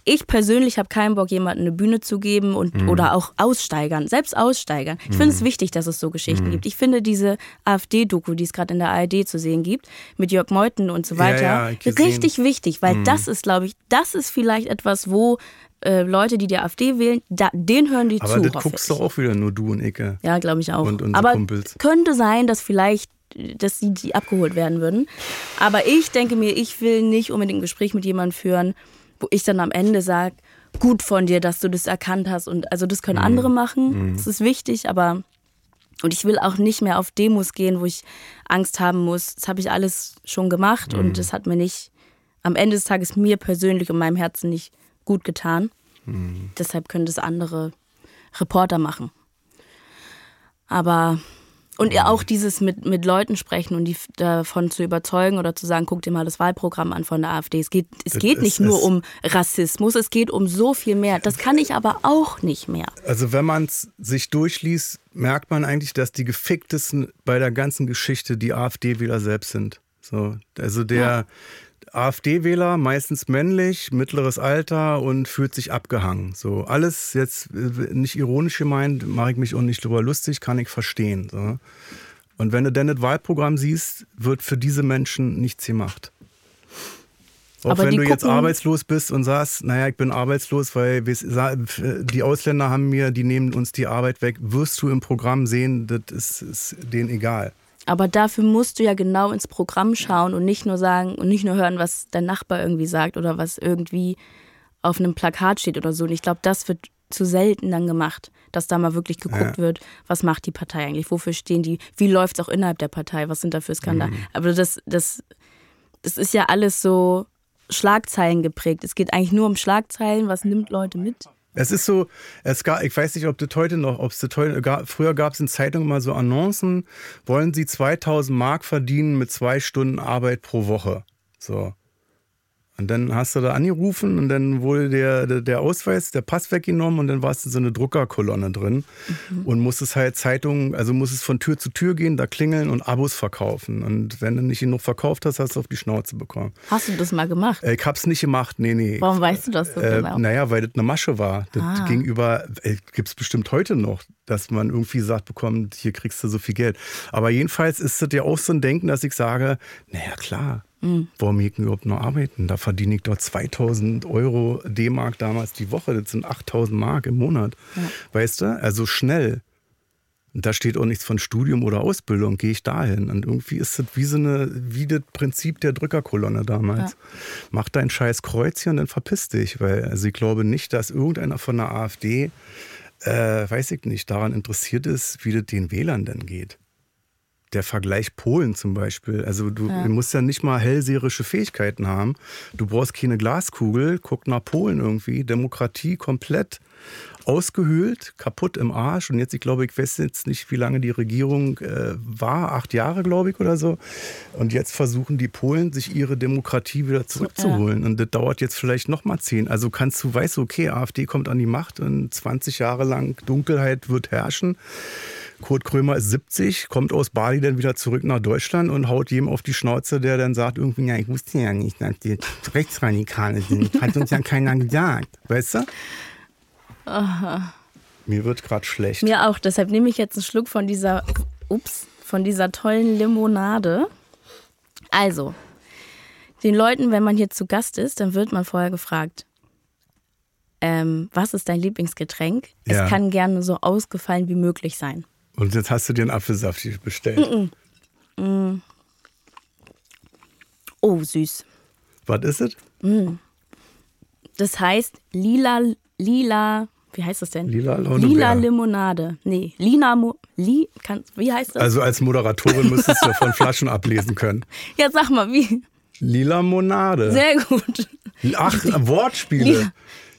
ich persönlich habe keinen Bock, jemandem eine Bühne zu geben und Mhm. oder auch Aussteigern, selbst Aussteigern. Ich finde es wichtig, dass es so Geschichten Mhm. gibt. Ich finde diese AfD-Doku, die es gerade in der ARD zu sehen gibt, mit Jörg Meuthen und so weiter, ja, gesehen. richtig wichtig, weil das ist, glaube ich, das ist vielleicht etwas, wo äh, Leute, die die AfD wählen, da, den hören die Aber zu. das hoffe guckst doch auch wieder nur du und Icke. Ja, glaube ich auch. Und unsere Aber Kumpels. könnte sein, dass vielleicht, dass sie die abgeholt werden würden. Aber ich denke mir, ich will nicht unbedingt ein Gespräch mit jemandem führen, wo ich dann am Ende sage, gut von dir, dass du das erkannt hast. Und also das können Mhm. andere machen. Das ist wichtig, aber und ich will auch nicht mehr auf Demos gehen, wo ich Angst haben muss. Das habe ich alles schon gemacht Mhm. und das hat mir nicht am Ende des Tages mir persönlich und meinem Herzen nicht gut getan. Mhm. Deshalb können das andere Reporter machen. Aber und ja auch dieses mit, mit Leuten sprechen und die davon zu überzeugen oder zu sagen, guck dir mal das Wahlprogramm an von der AfD. Es geht, es geht ist- nicht nur es- um Rassismus, es geht um so viel mehr. Das kann ich aber auch nicht mehr. Also wenn man es sich durchliest, merkt man eigentlich, dass die geficktesten bei der ganzen Geschichte die AfD-Wähler selbst sind. So, also der AfD-Wähler, meistens männlich, mittleres Alter und fühlt sich abgehangen. So alles jetzt äh, nicht ironisch gemeint, mache ich mich auch nicht drüber lustig, kann ich verstehen. So. Und wenn du dann das Wahlprogramm siehst, wird für diese Menschen nichts gemacht. Auch Aber wenn du jetzt arbeitslos bist und sagst, naja, ich bin arbeitslos, weil die Ausländer haben mir, die nehmen uns die Arbeit weg, wirst du im Programm sehen, das ist, ist denen egal. Aber dafür musst du ja genau ins Programm schauen und nicht nur sagen und nicht nur hören, was dein Nachbar irgendwie sagt oder was irgendwie auf einem Plakat steht oder so. Und ich glaube, das wird zu selten dann gemacht, dass da mal wirklich geguckt wird, was macht die Partei eigentlich, wofür stehen die, wie läuft es auch innerhalb der Partei, was sind da für Skandale. Aber das, das, das ist ja alles so Schlagzeilen geprägt. Es geht eigentlich nur um Schlagzeilen, was nimmt Leute mit. Es ist so, es gab, ich weiß nicht, ob das heute noch, ob es das heute, früher gab es in Zeitungen mal so Annoncen, wollen Sie 2000 Mark verdienen mit zwei Stunden Arbeit pro Woche. So. Und dann hast du da angerufen und dann wurde der, der, der Ausweis, der Pass weggenommen und dann warst du in so eine Druckerkolonne drin und musstest halt Zeitungen, also musstest von Tür zu Tür gehen, da klingeln und Abos verkaufen. Und wenn du nicht genug verkauft hast, hast du auf die Schnauze bekommen. Hast du das mal gemacht? Äh, Ich hab's nicht gemacht, nee, nee. Warum weißt du das so Äh, genau? naja, weil das eine Masche war. Das Ah. gegenüber, äh, gibt es bestimmt heute noch, dass man irgendwie sagt, bekommt, hier kriegst du so viel Geld. Aber jedenfalls ist das ja auch so ein Denken, dass ich sage, naja klar, Mhm. warum denn überhaupt noch arbeiten? Da verdiene ich doch 2000 Euro D-Mark damals die Woche, das sind 8000 Mark im Monat. Weißt du, also schnell. Und da steht auch nichts von Studium oder Ausbildung, gehe ich dahin. Und irgendwie ist das wie so eine, wie das Prinzip der Drückerkolonne damals. Mach dein scheiß Kreuzchen und dann verpiss dich. Weil, also ich glaube nicht, dass irgendeiner von der AfD, äh, weiß ich nicht, daran interessiert ist, wie das den Wählern denn geht. Der Vergleich Polen zum Beispiel. Also du, du musst ja nicht mal hellseherische Fähigkeiten haben. Du brauchst keine Glaskugel. Guck nach Polen irgendwie. Demokratie komplett ausgehöhlt, kaputt im Arsch. Und jetzt, ich glaube, ich weiß jetzt nicht, wie lange die Regierung äh, war, acht Jahre, glaube ich, oder so. Und jetzt versuchen die Polen, sich ihre Demokratie wieder zurückzuholen. Und das dauert jetzt vielleicht noch mal zehn. Also kannst du, weißt du, okay, AfD kommt an die Macht und 20 Jahre lang Dunkelheit wird herrschen. Kurt Krömer ist 70, kommt aus Bali dann wieder zurück nach Deutschland und haut jedem auf die Schnauze, der dann sagt irgendwie, ja, ich wusste ja nicht, dass die Rechtsradikale sind. Hat uns ja keiner gesagt. Weißt du? Mir wird gerade schlecht. Mir auch, deshalb nehme ich jetzt einen Schluck von dieser, ups, von dieser tollen Limonade. Also, den Leuten, wenn man hier zu Gast ist, dann wird man vorher gefragt, ähm, was ist dein Lieblingsgetränk? Ja. Es kann gerne so ausgefallen wie möglich sein. Und jetzt hast du dir einen Apfelsaft bestellt. Oh, süß. Was ist es? Das heißt lila, lila, wie heißt das denn? Lila Lila. Limonade. Nee, Lina, Mo, Li, kann, wie heißt das? Also als Moderatorin müsstest du von Flaschen ablesen können. ja, sag mal, wie? Lila Monade. Sehr gut. Ach, Wortspiele. Lila.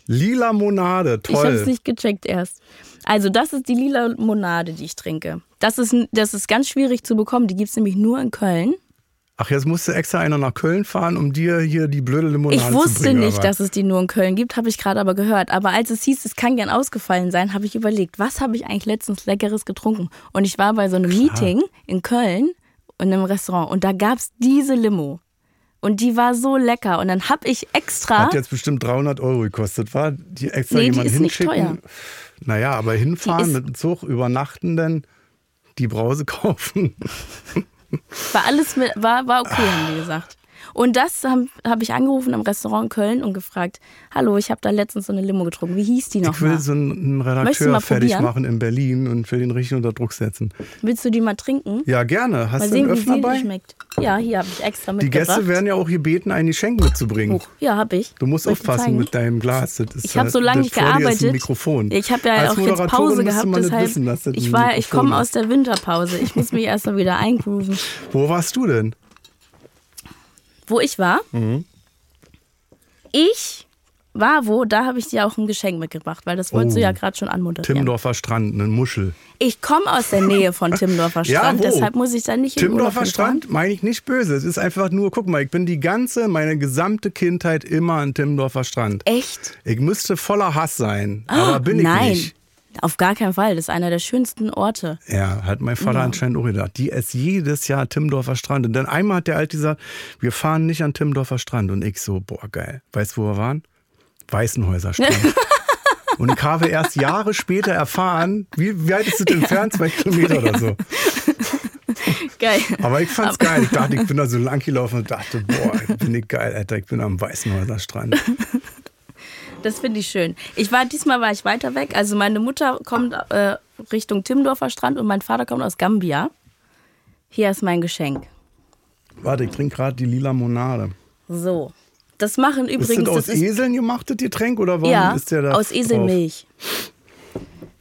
Lila Monade, Ich habe es toll. nicht gecheckt erst. Also, das ist die lila Limonade, die ich trinke. Das ist, das ist ganz schwierig zu bekommen. Die gibt es nämlich nur in Köln. Ach, jetzt musst du extra einer nach Köln fahren, um dir hier die blöde Limonade Ich zu wusste bringen. nicht, aber. dass es die nur in Köln gibt, habe ich gerade aber gehört. Aber als es hieß, es kann gern ausgefallen sein, habe ich überlegt, was habe ich eigentlich letztens Leckeres getrunken? Und ich war bei so einem Meeting in Köln in einem Restaurant und da gab es diese Limo. Und die war so lecker. Und dann habe ich extra. Hat jetzt bestimmt 300 Euro gekostet, war? Die extra Nee, die jemand ist nicht hinschicken? teuer. Naja, aber hinfahren mit dem Zug, übernachten, dann die Brause kaufen. War alles mit, war, war okay, haben die gesagt. Und das habe hab ich angerufen am Restaurant in Köln und gefragt, hallo, ich habe da letztens so eine Limo getrunken. Wie hieß die Ich will nochmal? so einen Redakteur mal fertig probieren? machen in Berlin und will den richtig unter Druck setzen. Willst du die mal trinken? Ja, gerne. Hast Mal du einen sehen, wie Öffner sie bei? schmeckt. Ja, hier habe ich extra Die mitgebracht. Gäste werden ja auch gebeten, ein Geschenk mitzubringen. Hoch. Ja, habe ich. Du musst Soll aufpassen mit deinem Glas. Das ist, Ich habe so lange nicht gearbeitet. Mikrofon. Ich habe ja Als auch jetzt Pause gehabt, deshalb wissen, ich war, ich komme aus der Winterpause. Ich muss mich erst mal wieder eingrooven. Wo warst du denn? Wo ich war? Mhm. Ich war wo, da habe ich dir auch ein Geschenk mitgebracht, weil das wolltest du Oh. ja gerade schon anmoderieren. Timmendorfer Strand, eine Muschel. Ich komme aus der Nähe von Timmendorfer Ja, Strand, wo? deshalb muss ich da nicht hinfahren. Strand meine ich nicht böse. Es ist einfach nur, guck mal, ich bin die ganze, meine gesamte Kindheit immer an Timmendorfer Strand. Echt? Ich müsste voller Hass sein, aber bin ich Nein, nicht. Auf gar keinen Fall. Das ist einer der schönsten Orte. Ja, hat mein Vater anscheinend auch gedacht. Die ist jedes Jahr Timmendorfer Strand. Und dann einmal hat der Alte gesagt, wir fahren nicht an Timmendorfer Strand. Und ich so, boah, geil. Weißt du, wo wir waren? Weißenhäuser Strand. Und ich habe erst Jahre später erfahren, wie, weit ist es entfernt? Zwei Kilometer oder so. Geil. Aber ich fand's geil. Ich dachte, ich bin da so lang gelaufen und dachte, boah, bin ich geil, Alter. Ich bin am Weißenhäuser Strand. Das finde ich schön. Ich war diesmal war ich weiter weg. Also meine Mutter kommt äh, Richtung Timmendorfer Strand und mein Vater kommt aus Gambia. Hier ist mein Geschenk. Warte, ich trinke gerade die lila Monade. So. Das machen Ist übrigens. das aus das ist, Eseln gemachtes Getränk oder warum ja, ist der da? aus Eselmilch.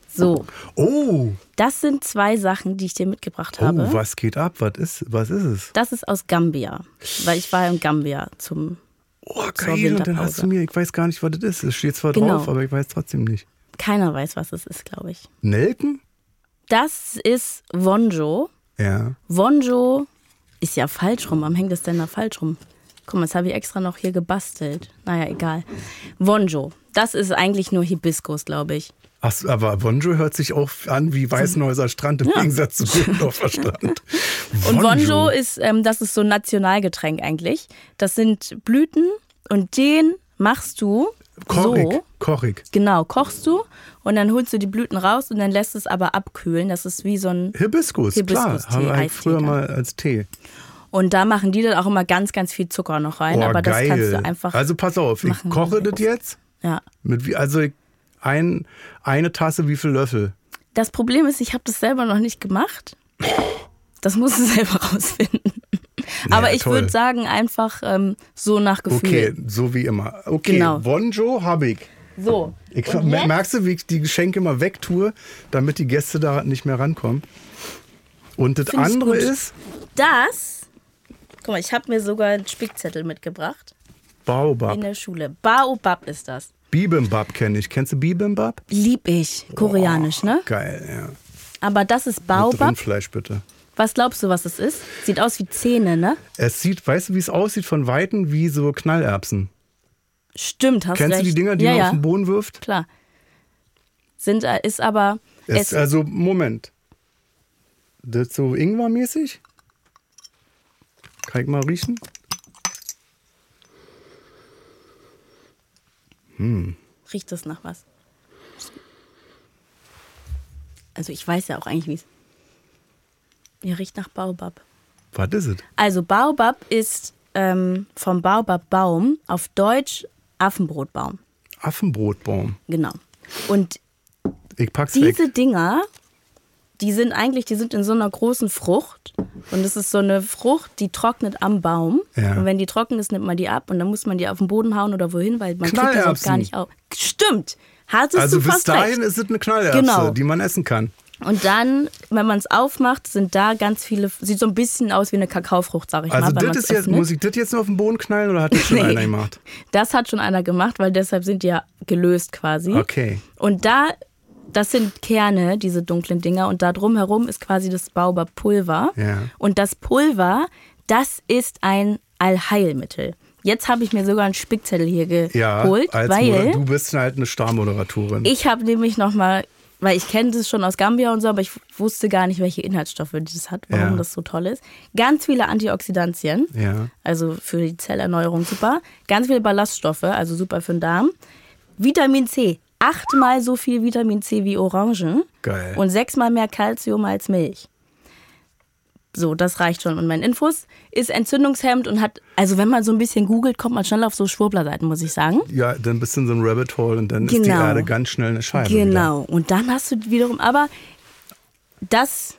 So. Oh, Das sind zwei Sachen, die ich dir mitgebracht oh, habe. was geht ab? Was ist, was ist es? Das ist aus Gambia. Weil ich war in Gambia zum. Oh, geil. Und dann hast du mir, ich weiß gar nicht, was das ist. Es steht zwar Genau. drauf, aber ich weiß trotzdem nicht. Keiner weiß, was es ist, glaube ich. Nelken? Das ist Wonjo. Ja. Wonjo ist ja falsch rum. Warum hängt das denn da falsch rum? Guck mal, das habe ich extra noch hier gebastelt. Naja, egal. Wonjo. Das ist eigentlich nur Hibiskus, glaube ich. Ach, aber Bonjo hört sich auch an wie Weißenhäuser Strand im Ja. Gegensatz zu Düsseldorfer Strand. Und Wonjo ist, ähm, das ist so ein Nationalgetränk eigentlich. Das sind Blüten und den machst du Kochig. so. Kochig. Genau, kochst du und dann holst du die Blüten raus und dann lässt es aber abkühlen. Das ist wie so ein. Hibiskus, klar. Hibiskus-Tee, Haben wir Eistee früher dann. mal als Tee. Und da machen die dann auch immer ganz, ganz viel Zucker noch rein. Oh, aber das geil. kannst du einfach. also pass auf, ich koche das jetzt. ja. Mit wie, also ich- ein, eine Tasse, wie viel Löffel? Das Problem ist, ich habe das selber noch nicht gemacht. Das musst du selber rausfinden. Aber ich würde sagen, einfach ähm, so nach Gefühl. Okay, so wie immer. Okay, Genau. Bonjo habe ich. So. ich merkst du, wie ich die Geschenke immer wegtue, damit die Gäste da nicht mehr rankommen? Und das Find andere ist Das. Guck mal, ich habe mir sogar einen Spickzettel mitgebracht. Baobab. In der Schule. Baobab ist das. Bibimbap kenne ich. Kennst du Bibimbap? Lieb ich. Koreanisch, ne? Geil, ja. Aber das ist Mit Baobab. Rindfleisch bitte. Was glaubst du, was es ist? Sieht aus wie Zähne, ne? Es sieht, weißt du, wie es aussieht von Weitem wie so Knallerbsen. Stimmt, hast Kennst recht. du die Dinger, die ja, man ja, auf den Boden wirft? klar. Sind, äh, ist aber. Es, Es, also, Moment. Das ist so Ingwer-mäßig? Kann ich mal riechen? Riecht das nach was? Also ich weiß ja auch eigentlich, wie es. Ihr riecht nach Baobab. Was ist es? Also Baobab ist ähm, vom Baobabbaum auf Deutsch Affenbrotbaum. Affenbrotbaum. Genau. Und Ich pack's diese weg. Dinger, die sind eigentlich, die sind in so einer großen Frucht. Und es ist so eine Frucht, die trocknet am Baum. Ja. Und wenn die trocken ist, nimmt man die ab und dann muss man die auf den Boden hauen oder wohin, weil man kriegt die sonst gar nicht auf. Stimmt. Hattest Also du bis fast dahin recht. ist es eine Knallerbse, Genau. die man essen kann. Und dann, wenn man es aufmacht, sind da ganz viele, sieht so ein bisschen aus wie eine Kakaofrucht, sag ich Also mal. wenn das ist jetzt, muss ich das jetzt nur auf den Boden knallen oder hat das schon Nee. einer gemacht? Das hat schon einer gemacht, weil deshalb sind die ja gelöst quasi. Okay. Und da, das sind Kerne, diese dunklen Dinger, und da drumherum ist quasi das Baobab-Pulver. Ja. Und das Pulver, das ist ein Allheilmittel. Jetzt habe ich mir sogar einen Spickzettel hier Ja, geholt, als weil du bist halt eine Starmoderatorin. ich habe nämlich nochmal, weil ich kenne das schon aus Gambia und so, aber ich wusste gar nicht, welche Inhaltsstoffe das hat, warum Ja. das so toll ist. Ganz viele Antioxidantien, Ja. also für die Zellerneuerung super. Ganz viele Ballaststoffe, also super für den Darm. Vitamin C, achtmal so viel Vitamin C wie Orangen Geil. und sechsmal mehr Kalzium als Milch. So, das reicht schon. Und mein Infos ist entzündungshemmend und hat, also wenn man so ein bisschen googelt, kommt man schnell auf so Schwurblerseiten, muss ich sagen. ja, dann bist du in so einem Rabbit Hole und dann ist die Genau. Erde ganz schnell eine Scheibe. Wieder. Genau. Und dann hast du wiederum, aber das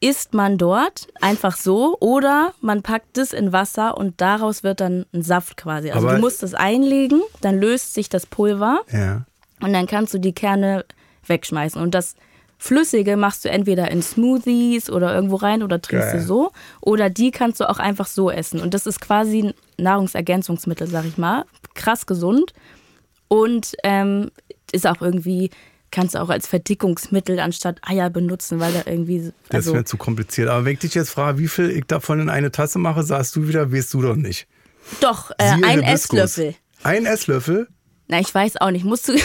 isst man dort einfach so oder man packt das in Wasser und daraus wird dann ein Saft quasi. Also Aber- du musst es einlegen, dann löst sich das Pulver Ja. Und dann kannst du die Kerne wegschmeißen. Und das Flüssige machst du entweder in Smoothies oder irgendwo rein oder trinkst Geil. du so. Oder die kannst du auch einfach so essen. Und das ist quasi ein Nahrungsergänzungsmittel, sag ich mal. Krass gesund. Und ähm, ist auch irgendwie, kannst du auch als Verdickungsmittel anstatt Eier benutzen, weil da irgendwie. Das Also, wäre zu kompliziert. Aber wenn ich dich jetzt frage, wie viel ich davon in eine Tasse mache, sagst du wieder, weißt du doch nicht. doch, äh, ein Hibiskus. Esslöffel. Ein Esslöffel? Na, ich weiß auch nicht. Musst du.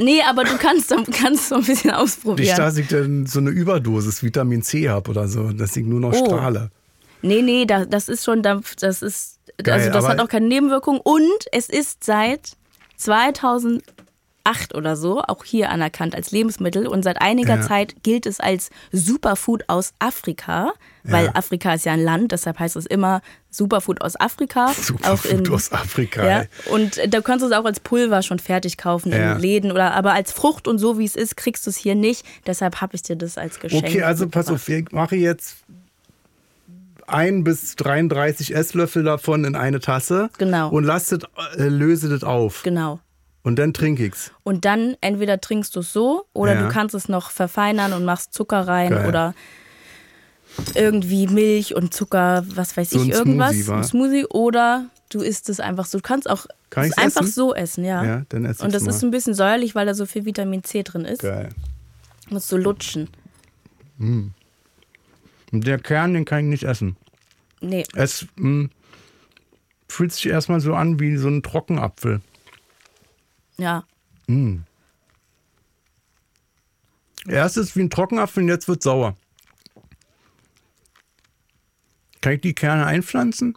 Nee, aber du kannst, kannst so ein bisschen Nicht, ausprobieren. dass ich dann so eine Überdosis Vitamin C habe oder so, dass ich nur noch Oh. strahle. Nee, nee, da, das ist schon, Dampf, das ist, Geil, also das hat auch keine Nebenwirkung und es ist seit 2011 2008 oder so auch hier anerkannt als Lebensmittel und seit einiger Ja. Zeit gilt es als Superfood aus Afrika, weil Ja. Afrika ist ja ein Land, deshalb heißt es immer Superfood aus Afrika. Superfood aus Afrika. ja, und da kannst du es auch als Pulver schon fertig kaufen Ja. in Läden oder aber als Frucht und so wie es ist, kriegst du es hier nicht. Deshalb habe ich dir das als Geschenk. Okay, also pass auf, ich mache jetzt ein bis 33 Esslöffel davon in eine Tasse. Genau. Und lass das, äh, löse das auf. Genau. Und dann trinke ich's. Und dann entweder trinkst du es so oder Ja. du kannst es noch verfeinern und machst Zucker rein Geil. oder irgendwie Milch und Zucker, was weiß So ich, ein irgendwas. Smoothie, ein Smoothie oder du isst es einfach so. Du kannst auch Kann es einfach essen? so essen, ja. Ja, dann esse und das ist mal. ein bisschen säuerlich, weil da so viel Vitamin C drin ist. Geil. Musst du lutschen. Und der Kern, den kann ich nicht essen. Nee, Es mh, fühlt sich erstmal so an wie so ein Trockenapfel. Ja. Erst ist es wie ein Trockenapfel und jetzt wird sauer. Kann ich die Kerne einpflanzen?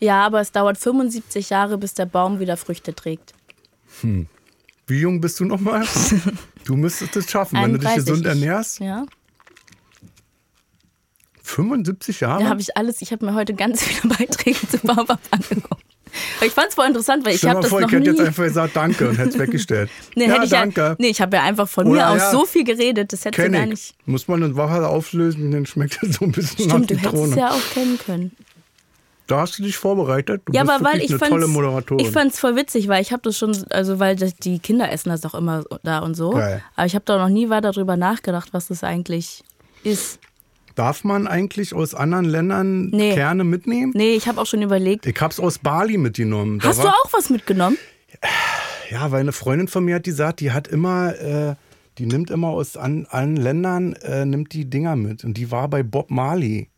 Ja, aber es dauert 75 Jahre, bis der Baum wieder Früchte trägt. Wie jung bist du nochmal? Du müsstest es schaffen, wenn du dich 31. gesund ernährst. Ja, 75 Jahre? da habe ich alles, ich habe mir heute ganz viele Beiträge zu Baobab angeguckt. Ich fand es voll interessant, weil ich habe das vor, noch ich hätte nie... jetzt einfach gesagt Danke und hätte es weggestellt. Nee, ja, hätte ich danke. Ja, nee, ich habe ja einfach von Oder, mir aus ja. so viel geredet, das hätte Kenn gar ich. nicht. Muss man in Wasser auflösen, dann schmeckt es so ein bisschen nach Stimmt, du hättest Zitrone. es ja auch kennen können. Da hast du dich vorbereitet. Du Ja, bist aber weil ich eine tolle Moderatorin. ich fand's voll witzig, weil ich habe das schon, also weil das, die Kinder essen das auch immer da und so. Geil. Aber ich habe da noch nie weiter drüber nachgedacht, was das eigentlich ist. Darf man eigentlich aus anderen Ländern Nee. Kerne mitnehmen? Nee, ich habe auch schon überlegt. Ich hab's aus Bali mitgenommen. Da Hast du auch was mitgenommen? Ja, weil eine Freundin von mir hat die gesagt, die hat immer, äh, die nimmt immer aus an, allen Ländern, äh, nimmt die Dinger mit. Und die war bei Bob Marley.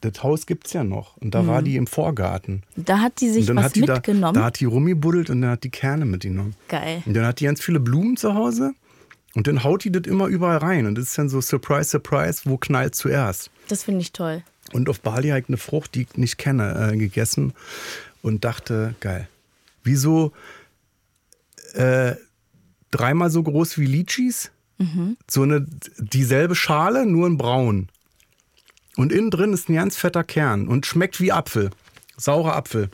Das Haus gibt's ja noch. Und da war die im Vorgarten. Da hat die sich dann was hat die da, mitgenommen. da hat die rumgebuddelt und dann hat die Kerne mitgenommen. Geil. Und dann hat die ganz viele Blumen zu Hause. Und dann haut die das immer überall rein. Und das ist dann so Surprise, Surprise, wo knallt zuerst? Das finde ich toll. Und auf Bali habe ich eine Frucht, die ich nicht kenne, äh, gegessen und dachte, geil. Wieso äh, dreimal so groß wie Litchis? So eine dieselbe Schale, nur in braun. Und innen drin ist ein ganz fetter Kern und schmeckt wie Apfel. Saurer Apfel.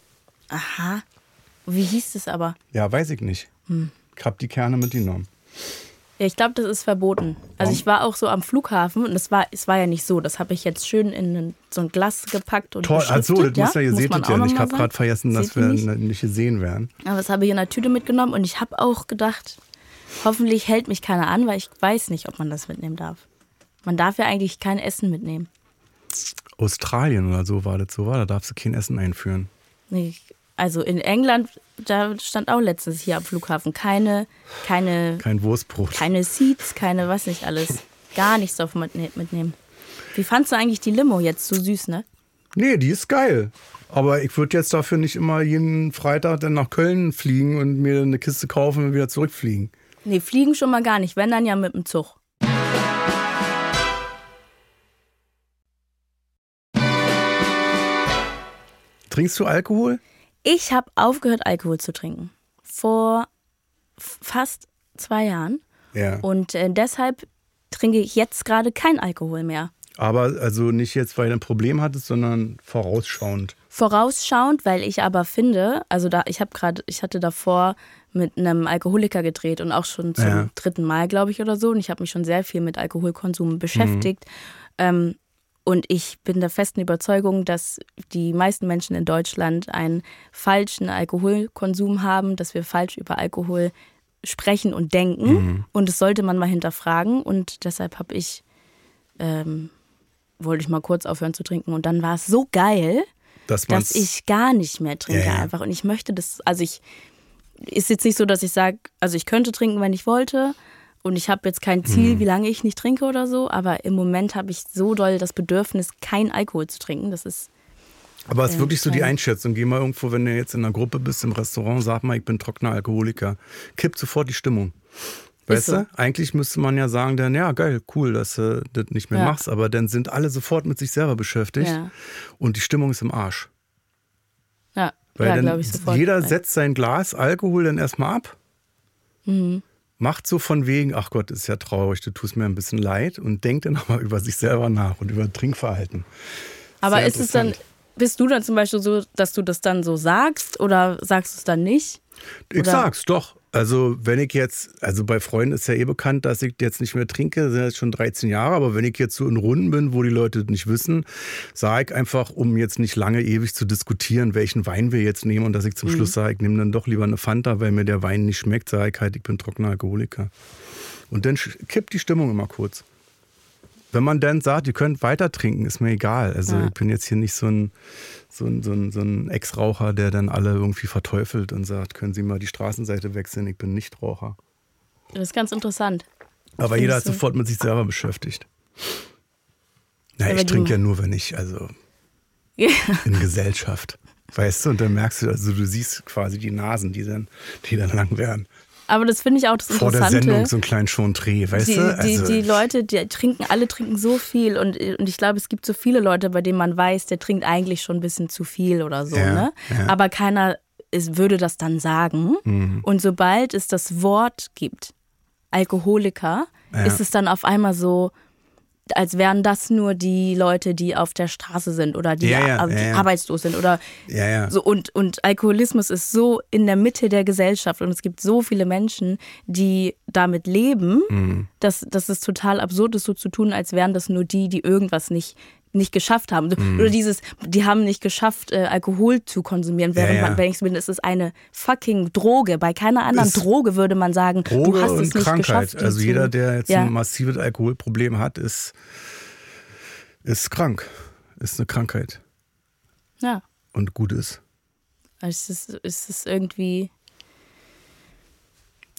Aha. Wie hieß das aber? Ja, weiß ich nicht. Ich habe die Kerne mitgenommen. Ja, ich glaube, das ist verboten. Also ich war auch so am Flughafen und es war, es war ja nicht so. Das habe ich jetzt schön in so ein Glas gepackt und Toll, also das muss ja, ihr seht man das auch ja nicht. Ich habe gerade vergessen, dass wir nicht? nicht gesehen werden. Aber das habe ich in einer Tüte mitgenommen und ich habe auch gedacht, hoffentlich hält mich keiner an, weil ich weiß nicht, ob man das mitnehmen darf. Man darf ja eigentlich kein Essen mitnehmen. Australien oder so war das so, war. Da darfst du kein Essen einführen. Nee, Also in England, da stand auch letztens hier am Flughafen keine, keine, Kein Wurstbrot. keine Seats, keine was nicht alles. Gar nichts auf mitne- mitnehmen. Wie fandst du eigentlich die Limo jetzt? So süß, ne? Nee, die ist geil. Aber ich würde jetzt dafür nicht immer jeden Freitag dann nach Köln fliegen und mir eine Kiste kaufen und wieder zurückfliegen. Nee, fliegen schon mal gar nicht, wenn dann ja mit dem Zug. Trinkst du Alkohol? Ich habe aufgehört, Alkohol zu trinken. Vor fast zwei Jahren. Ja. Und äh, deshalb trinke ich jetzt gerade kein Alkohol mehr. Aber also nicht jetzt, weil du ein Problem hattest, sondern vorausschauend. Vorausschauend, weil ich aber finde, also da, ich habe gerade, ich hatte davor mit einem Alkoholiker gedreht und auch schon zum Ja. dritten Mal, glaube ich, oder so. Und ich habe mich schon sehr viel mit Alkoholkonsum beschäftigt. Ähm, und ich bin der festen Überzeugung, dass die meisten Menschen in Deutschland einen falschen Alkoholkonsum haben, dass wir falsch über Alkohol sprechen und denken. Und das sollte man mal hinterfragen. Und deshalb habe ich, ähm, wollte ich mal kurz aufhören zu trinken. Und dann war es so geil, Dass, dass ich gar nicht mehr trinke ja. einfach. Und ich möchte das, also ich, ist jetzt nicht so, dass ich sage, also ich könnte trinken, wenn ich wollte. Und ich habe jetzt kein Ziel, Mhm. wie lange ich nicht trinke oder so. Aber im Moment habe ich so doll das Bedürfnis, kein Alkohol zu trinken. Das ist, Aber es ist Ja, wirklich so die. Einschätzung. Geh mal irgendwo, wenn du jetzt in einer Gruppe bist, im Restaurant, sag mal, ich bin trockener Alkoholiker. Kippt sofort die Stimmung. Weißt so. du? Eigentlich müsste man ja sagen, dann, ja, geil, cool, dass du das nicht mehr Ja. machst. Aber dann sind alle sofort mit sich selber beschäftigt. Ja. Und die Stimmung ist im Arsch. ja, Weil ja dann glaube ich sofort. jeder setzt sein Glas Alkohol dann erstmal ab. Macht so von wegen, ach Gott, ist ja traurig, du tust mir ein bisschen leid und denkt dann aber über sich selber nach und über Trinkverhalten. Aber Sehr ist es dann, bist du dann zum Beispiel so, dass du das dann so sagst oder sagst du es dann nicht? Ich Oder- sag's doch. Also, wenn ich jetzt, also bei Freunden ist ja eh bekannt, dass ich jetzt nicht mehr trinke, das sind jetzt schon 13 Jahre, aber wenn ich jetzt so in Runden bin, wo die Leute nicht wissen, sage ich einfach, um jetzt nicht lange ewig zu diskutieren, welchen Wein wir jetzt nehmen und dass ich zum Schluss sage, ich nehme dann doch lieber eine Fanta, weil mir der Wein nicht schmeckt, sage ich halt, ich bin trockener Alkoholiker. Und dann kippt die Stimmung immer kurz. Wenn man dann sagt, ihr könnt weiter trinken, ist mir egal. Also Ja. ich bin jetzt hier nicht so ein, so ein, so ein, so ein Ex-Raucher, der dann alle irgendwie verteufelt und sagt, können Sie mal die Straßenseite wechseln, ich bin Nichtraucher. Das ist ganz interessant. Aber jeder ist sofort mit sich selber beschäftigt. Na, ich trinke ja nur, wenn ich, also in Gesellschaft. Weißt du, und dann merkst du, also du siehst quasi die Nasen, die dann, die dann lang werden. Aber das finde ich auch das Vor der Interessante. Sendung so einen kleinen Schontree, weißt die, du? die, Also, die Leute, die trinken, alle trinken so viel und, und ich glaube, es gibt so viele Leute, bei denen man weiß, der trinkt eigentlich schon ein bisschen zu viel oder so, Ja, ne? ja. Mhm. Aber keiner ist, würde das dann sagen. Und sobald es das Wort gibt, Alkoholiker, Ja. ist es dann auf einmal so, als wären das nur die Leute, die auf der Straße sind oder die, Ja, ja, die ja, arbeitslos sind oder so. Und, und Alkoholismus ist so in der Mitte der Gesellschaft und es gibt so viele Menschen, die damit leben, Mhm. dass, dass es total absurd ist, so zu tun, als wären das nur die, die irgendwas nicht, nicht geschafft haben. Mhm. Oder dieses, die haben nicht geschafft, äh, Alkohol zu konsumieren, während Ja, ja. man, es ist eine fucking Droge. Bei keiner anderen Ist Droge würde man sagen, Droge du hast und es nicht Krankheit. geschafft. Also jeder, der jetzt ja. ein massives Alkoholproblem hat, ist, ist krank. Ist eine Krankheit. Ja, Und gut ist. es ist, es ist irgendwie,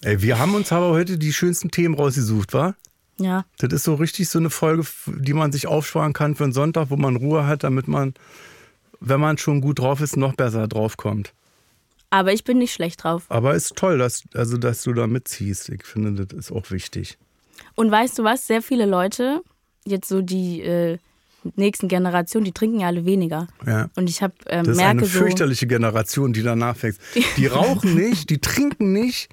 Ey, wir haben uns aber heute die schönsten Themen rausgesucht, wa? Ja. Das ist so richtig so eine Folge, die man sich aufsparen kann für einen Sonntag, wo man Ruhe hat, damit man, wenn man schon gut drauf ist, noch besser draufkommt. Aber ich bin nicht schlecht drauf. Aber ist toll, dass, also, dass du da mitziehst. Ich finde, das ist auch wichtig. Und weißt du was? Sehr viele Leute, jetzt so die äh, nächsten Generationen, die trinken ja alle weniger. Ja. Und ich habe ähm, Das ist eine so, fürchterliche Generation, die danach wächst. Die rauchen nicht, die trinken nicht,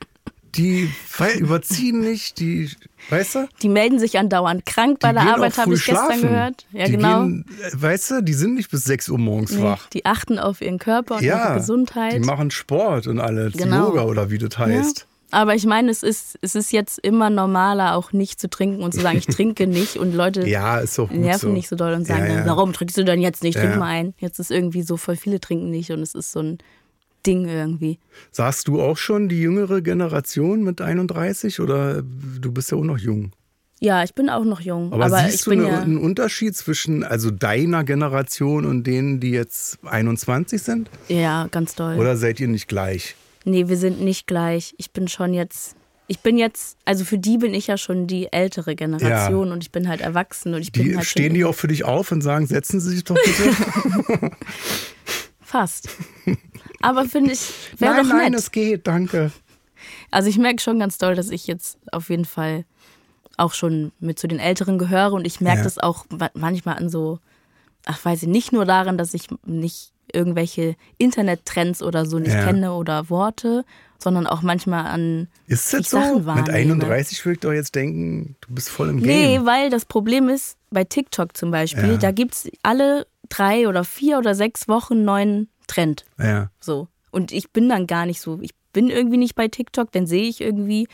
die überziehen nicht, die, weißt du? die melden sich andauernd krank bei die der Arbeit, habe ich gestern schlafen. gehört. Ja, die genau. Gehen, äh, weißt du, die sind nicht bis 6 Uhr morgens Nee, wach. die achten auf ihren Körper und ja, ihre Gesundheit. die machen Sport und alles, Genau. Yoga oder wie das ja. heißt. Aber ich meine, es ist, es ist jetzt immer normaler, auch nicht zu trinken und zu sagen, ich trinke nicht. Und Leute Ja, nerven so. nicht so doll und sagen Ja, dann, ja. warum trinkst du denn jetzt nicht? Trink Ja. mal ein. Jetzt ist irgendwie so, voll viele trinken nicht und es ist so ein Ding irgendwie. Sagst du auch schon die jüngere Generation mit 31 oder du bist ja auch noch jung? Ja, ich bin auch noch jung. Aber, Aber, siehst du eine, ja. einen Unterschied zwischen also deiner Generation und denen, die jetzt 21 sind? Ja, ganz doll. Oder seid ihr nicht gleich? Nee, wir sind nicht gleich. Ich bin schon jetzt. Ich bin jetzt, also für die bin ich ja schon die ältere Generation und ich bin halt erwachsen und ich Die bin halt stehen die auch für dich auf und sagen, setzen Sie sich doch bitte. fast. Aber finde ich, wäre nein, doch nein, nett. es geht, danke. Also ich merke schon ganz doll, dass ich jetzt auf jeden Fall auch schon mit zu den Älteren gehöre und ich merke Ja. das auch ma- manchmal an so, ach weiß ich, nicht nur daran, dass ich nicht irgendwelche Internettrends oder so nicht Ja. kenne oder Worte, sondern auch manchmal an Ist das so? Sachen Mit wahrnehme. 31 würde ich doch jetzt denken, du bist voll im Nee, Game. weil das Problem ist, bei TikTok zum Beispiel, Ja. da gibt es alle drei oder vier oder sechs Wochen neuen Trend. Ja. So. Und ich bin dann gar nicht so, ich bin irgendwie nicht bei TikTok, dann sehe ich irgendwie,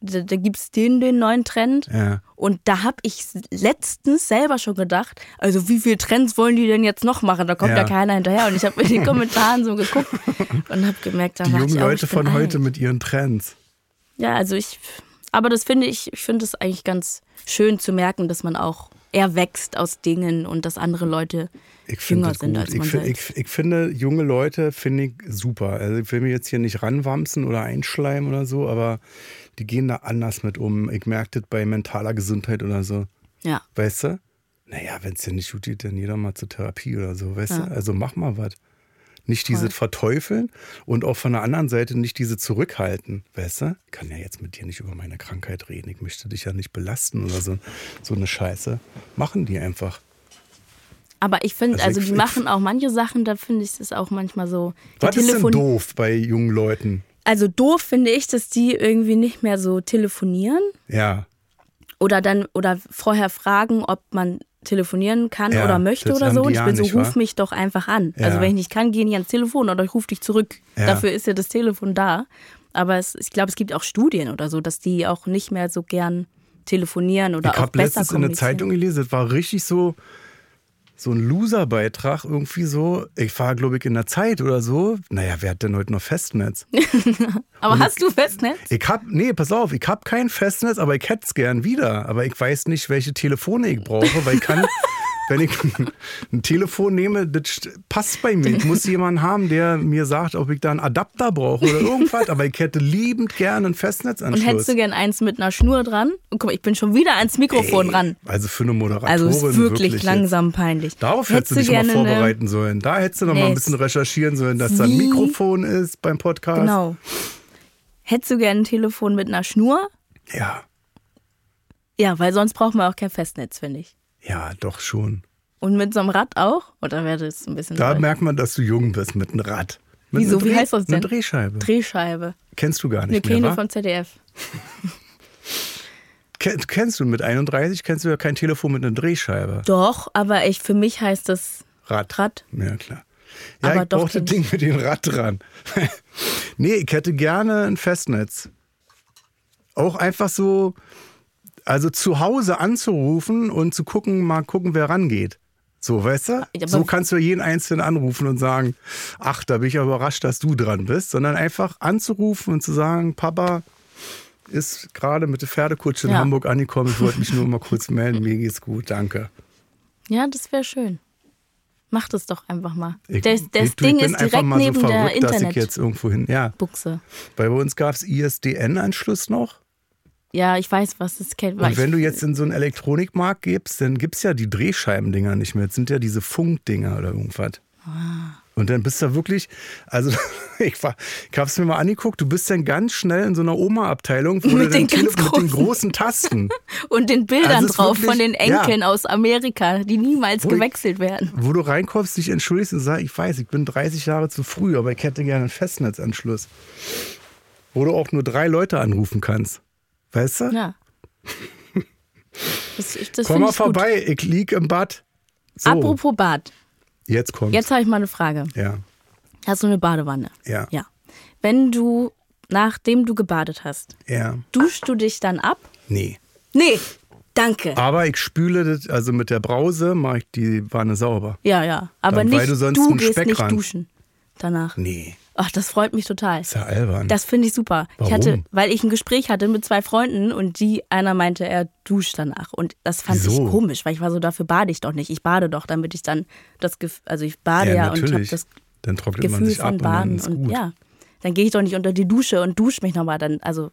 da, da gibt es den, den neuen Trend. Ja. Und da habe ich letztens selber schon gedacht, also wie viele Trends wollen die denn jetzt noch machen? Da kommt ja, Ja. keiner hinterher. Und ich habe in den Kommentaren so geguckt und habe gemerkt, da Die jungen ich auch, Leute ich von heute alt. mit ihren Trends. Ja, also ich, aber das finde ich, ich finde es eigentlich ganz schön zu merken, dass man auch eher wächst aus Dingen und dass andere Leute Ich jünger sind gut. als Ich, man fi- selbst. ich, ich finde, junge Leute finde ich super. Also ich will mir jetzt hier nicht ranwamsen oder einschleimen oder so, aber die gehen da anders mit um. Ich merke das bei mentaler Gesundheit oder so. Ja. Weißt du? Naja, wenn es dir nicht gut geht, dann jeder mal zur Therapie oder so, weißt Ja. du? Also mach mal was. Nicht diese Verteufeln und auch von der anderen Seite nicht diese zurückhalten, weißt du? Ich kann ja jetzt mit dir nicht über meine Krankheit reden. Ich möchte dich ja nicht belasten oder so, so eine Scheiße. Machen die einfach. Aber ich finde, Also also, die machen auch manche Sachen, da finde ich es auch manchmal so. Die Was ist denn doof bei jungen Leuten? Also doof finde ich, dass die irgendwie nicht mehr so telefonieren Ja. oder dann oder vorher fragen, ob man telefonieren kann Ja, oder möchte oder so. Und ich bin so, ruf wa? mich doch einfach an. Ja. Also wenn ich nicht kann, geh nicht ans Telefon oder ich rufe dich zurück. Ja. Dafür ist ja das Telefon da. Aber es, ich glaube, es gibt auch Studien oder so, dass die auch nicht mehr so gern telefonieren oder Ich auch habe besser letztens in der. Zeitung gelesen, das war richtig so, so ein Loser-Beitrag irgendwie so. Ich war, glaube ich, in der Zeit oder so. Naja, wer hat denn heute noch Festnetz? Aber hast du Festnetz? Ich hab, nee, pass auf, ich hab kein Festnetz, aber ich hätte es gern wieder. Aber ich weiß nicht, welche Telefone ich brauche, weil ich kann, wenn ich ein Telefon nehme, das st- passt bei mir. Ich muss jemanden haben, der mir sagt, ob ich da einen Adapter brauche oder irgendwas. Aber ich hätte liebend gerne einen Und Festnetzanschluss. hättest du gern eins mit einer Schnur dran? Und guck mal, ich bin schon wieder ans Mikrofon Ey, ran. Also für eine Moderatorin Also ist wirklich, jetzt. langsam peinlich. Darauf hättest du dich mal vorbereiten sollen. Da hättest du noch mal Nee, ein bisschen recherchieren sollen, dass da ein Mikrofon ist beim Podcast. Genau. Hättest du gerne ein Telefon mit einer Schnur? Ja, Ja, weil sonst braucht man auch kein Festnetz, finde ich. Ja, doch schon. Und mit so einem Rad auch? Oder wäre das ein bisschen Da doll? merkt man, dass du jung bist mit einem Rad. Mit Wieso? einer Wie Dreh- heißt das denn? Eine Drehscheibe. Drehscheibe. Kennst du gar Eine nicht mehr, Kene von ZDF. Ken- Kennst du mit 31 kennst du ja kein Telefon mit einer Drehscheibe. Doch, aber ich, für mich heißt das Rad. Rad. Ja, klar. Ja, Aber ich doch ich. Ding mit dem Rad dran. nee, ich hätte gerne ein Festnetz. Auch einfach so, also zu Hause anzurufen und zu gucken, mal gucken, wer rangeht. So, weißt du? aber- so kannst du jeden Einzelnen anrufen und sagen, ach, da bin ich ja überrascht, dass du dran bist, sondern einfach anzurufen und zu sagen, Papa ist gerade mit der Pferdekutsche in Ja. Hamburg angekommen, ich wollte mich nur mal kurz melden, mir geht's gut, danke. Ja, das wäre schön. Mach das doch einfach mal. Ich, das das ich, Ding ist direkt neben so der verrückt, dass ich jetzt irgendwo hin, ja. Weil bei uns gab es ISDN-Anschluss noch. Ja, ich weiß, was das kennt. Und wenn du jetzt in so einen Elektronikmarkt gibst, dann gibt es ja die Drehscheibendinger nicht mehr. Das sind ja diese Funkdinger oder irgendwas. Ah. Und dann bist du wirklich, also ich, war, ich habe es mir mal angeguckt, du bist dann ganz schnell in so einer Oma-Abteilung wo Mit mit den großen. Tasten, Und den Bildern Also drauf wirklich- von den Enkeln aus Amerika, die niemals Wo ich- gewechselt werden. wo du reinkommst, dich entschuldigst und sagst, ich weiß, ich bin 30 Jahre zu früh, aber ich hätte gerne einen Festnetzanschluss. Wo du auch nur drei Leute anrufen kannst. Weißt du? Ja. Das, das Komm mal ich gut. vorbei, ich lieg im Bad. So, Apropos Bad. jetzt kommt's. Jetzt habe ich mal eine Frage. Ja, Hast du eine Badewanne? ja, Ja. Wenn du, nachdem du gebadet hast, ja. duschst du dich dann ab? Nee. Nee. Danke. Aber ich spüle das, also mit der Brause mache ich die Wanne sauber. Ja, ja. Aber Dann, weil nicht, du sonst du gehst Speck nicht ran- duschen danach. Nee, Ach, das freut mich total. ist ja albern. Das finde ich super. Ich Warum? hatte, weil ich ein Gespräch hatte mit zwei Freunden und die, einer meinte, er duscht danach. Und das fand Wieso? ich komisch, weil ich war so, dafür bade ich doch nicht. Ich bade doch, damit ich dann das Gefühl, also ich bade ja, und habe das dann trocknet man Gefühl sich ab von und dann Baden ist und, ja. Dann gehe ich doch nicht unter die Dusche und dusche mich nochmal. Dann, also,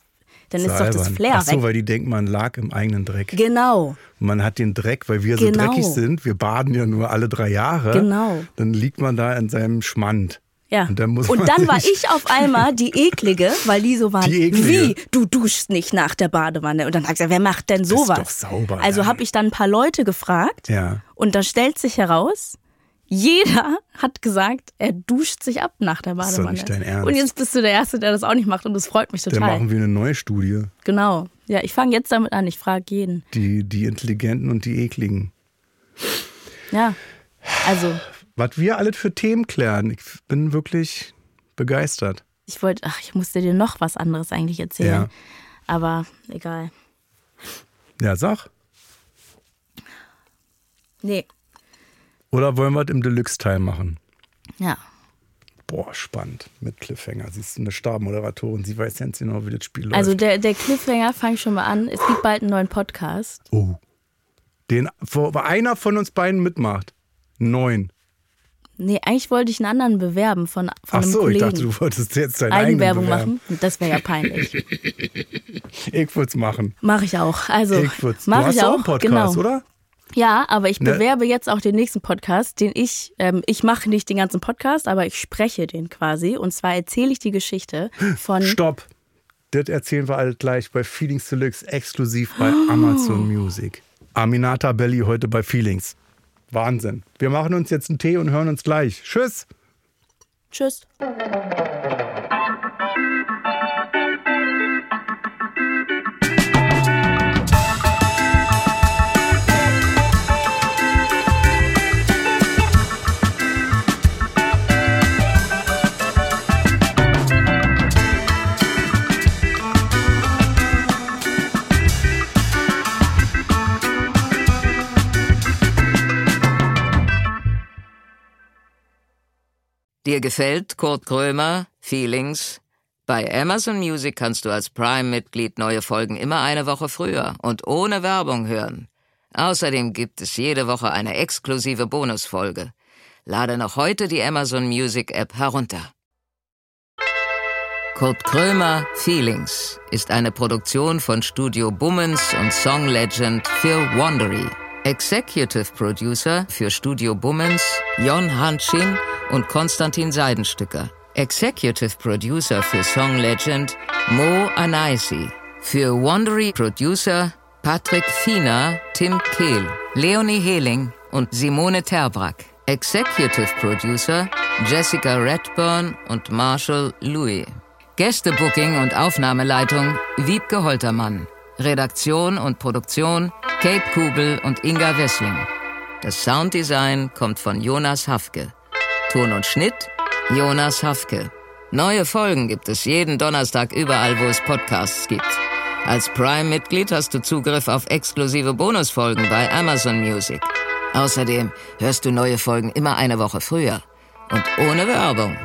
dann ist, ja doch das. Flair Ach so, weg. weil die denken, man lag im eigenen Dreck. Genau. Man hat den Dreck, weil wir so Genau. dreckig sind. Wir baden ja nur alle drei Jahre. Genau. Dann liegt man da in seinem Schmand. Ja. Und dann, muss man war ich auf einmal die eklige, weil die so waren, Die Eklige. wie, du duschst nicht nach der Badewanne. Und dann habe ich gesagt, wer macht denn sowas? doch sauber, also dann. habe ich dann ein paar Leute gefragt Ja. und da stellt sich heraus, jeder hat gesagt, er duscht sich ab nach der ist doch Badewanne. nicht dein Ernst. Und jetzt bist du der Erste, der das auch nicht macht und das freut mich Dann total. machen wir eine neue Studie. Genau. Ja, ich fange jetzt damit an. Ich frage jeden. Die, die Intelligenten und die Ekligen. Ja. Also, Was wir alles für Themen klären. Ich bin wirklich begeistert. ich wollte, ach, ich musste dir noch was anderes eigentlich erzählen. Ja. Aber egal. Ja, sag. Nee. Oder wollen wir es im Deluxe-Teil machen? Ja. Boah, spannend. Mit Cliffhanger. Sie ist eine Stabmoderatorin. Sie weiß ganz genau, wie das Spiel läuft. Also der, der Cliffhanger, fang schon mal an. Es gibt bald einen neuen Podcast. oh. Den, wo einer von uns beiden mitmacht. Neun. Nee, eigentlich wollte ich einen anderen bewerben von, von Ach einem so, ich Kollegen. dachte, du wolltest jetzt deine eigene Eigenwerbung machen. Das wäre ja peinlich. Ich würde es machen. Mache ich auch. Also, Ich würd's. Du mache hast ich auch einen Podcast, genau. oder? Ja, aber ich Ne? bewerbe jetzt auch den nächsten Podcast, den ich, ähm, ich mache nicht den ganzen Podcast, aber ich spreche den quasi. Und zwar erzähle ich die Geschichte von. Stopp. Das erzählen wir alle gleich bei Feelings Deluxe exklusiv bei Oh. Amazon Music. Aminata Belli heute bei Feelings. Wahnsinn. Wir machen uns jetzt einen Tee und hören uns gleich. Tschüss. Tschüss. Dir gefällt Kurt Krömer, Feelings? Bei Amazon Music kannst du als Prime-Mitglied neue Folgen immer eine Woche früher und ohne Werbung hören. Außerdem gibt es jede Woche eine exklusive Bonusfolge. Lade noch heute die Amazon Music App herunter. Kurt Krömer Feelings ist eine Produktion von Studio Bummens und Song Legend für Wandery. Executive Producer für Studio Bummens Jon Hanschin und Konstantin Seidenstücker. Executive Producer für Song Legend Mo Anaisi. Für Wandery Producer Patrick Fiener, Tim Kehl, Leonie Heling und Simone Terbrack. Executive Producer Jessica Redburn und Marshall Louis. Gästebooking und Aufnahmeleitung Wiebke Holtermann. Redaktion und Produktion Kate Kubel und Inga Wessling. Das Sounddesign kommt von Jonas Hafke. Ton und Schnitt Jonas Hafke. Neue Folgen gibt es jeden Donnerstag überall, wo es Podcasts gibt. Als Prime-Mitglied hast du Zugriff auf exklusive Bonusfolgen bei Amazon Music. Außerdem hörst du neue Folgen immer eine Woche früher und ohne Werbung.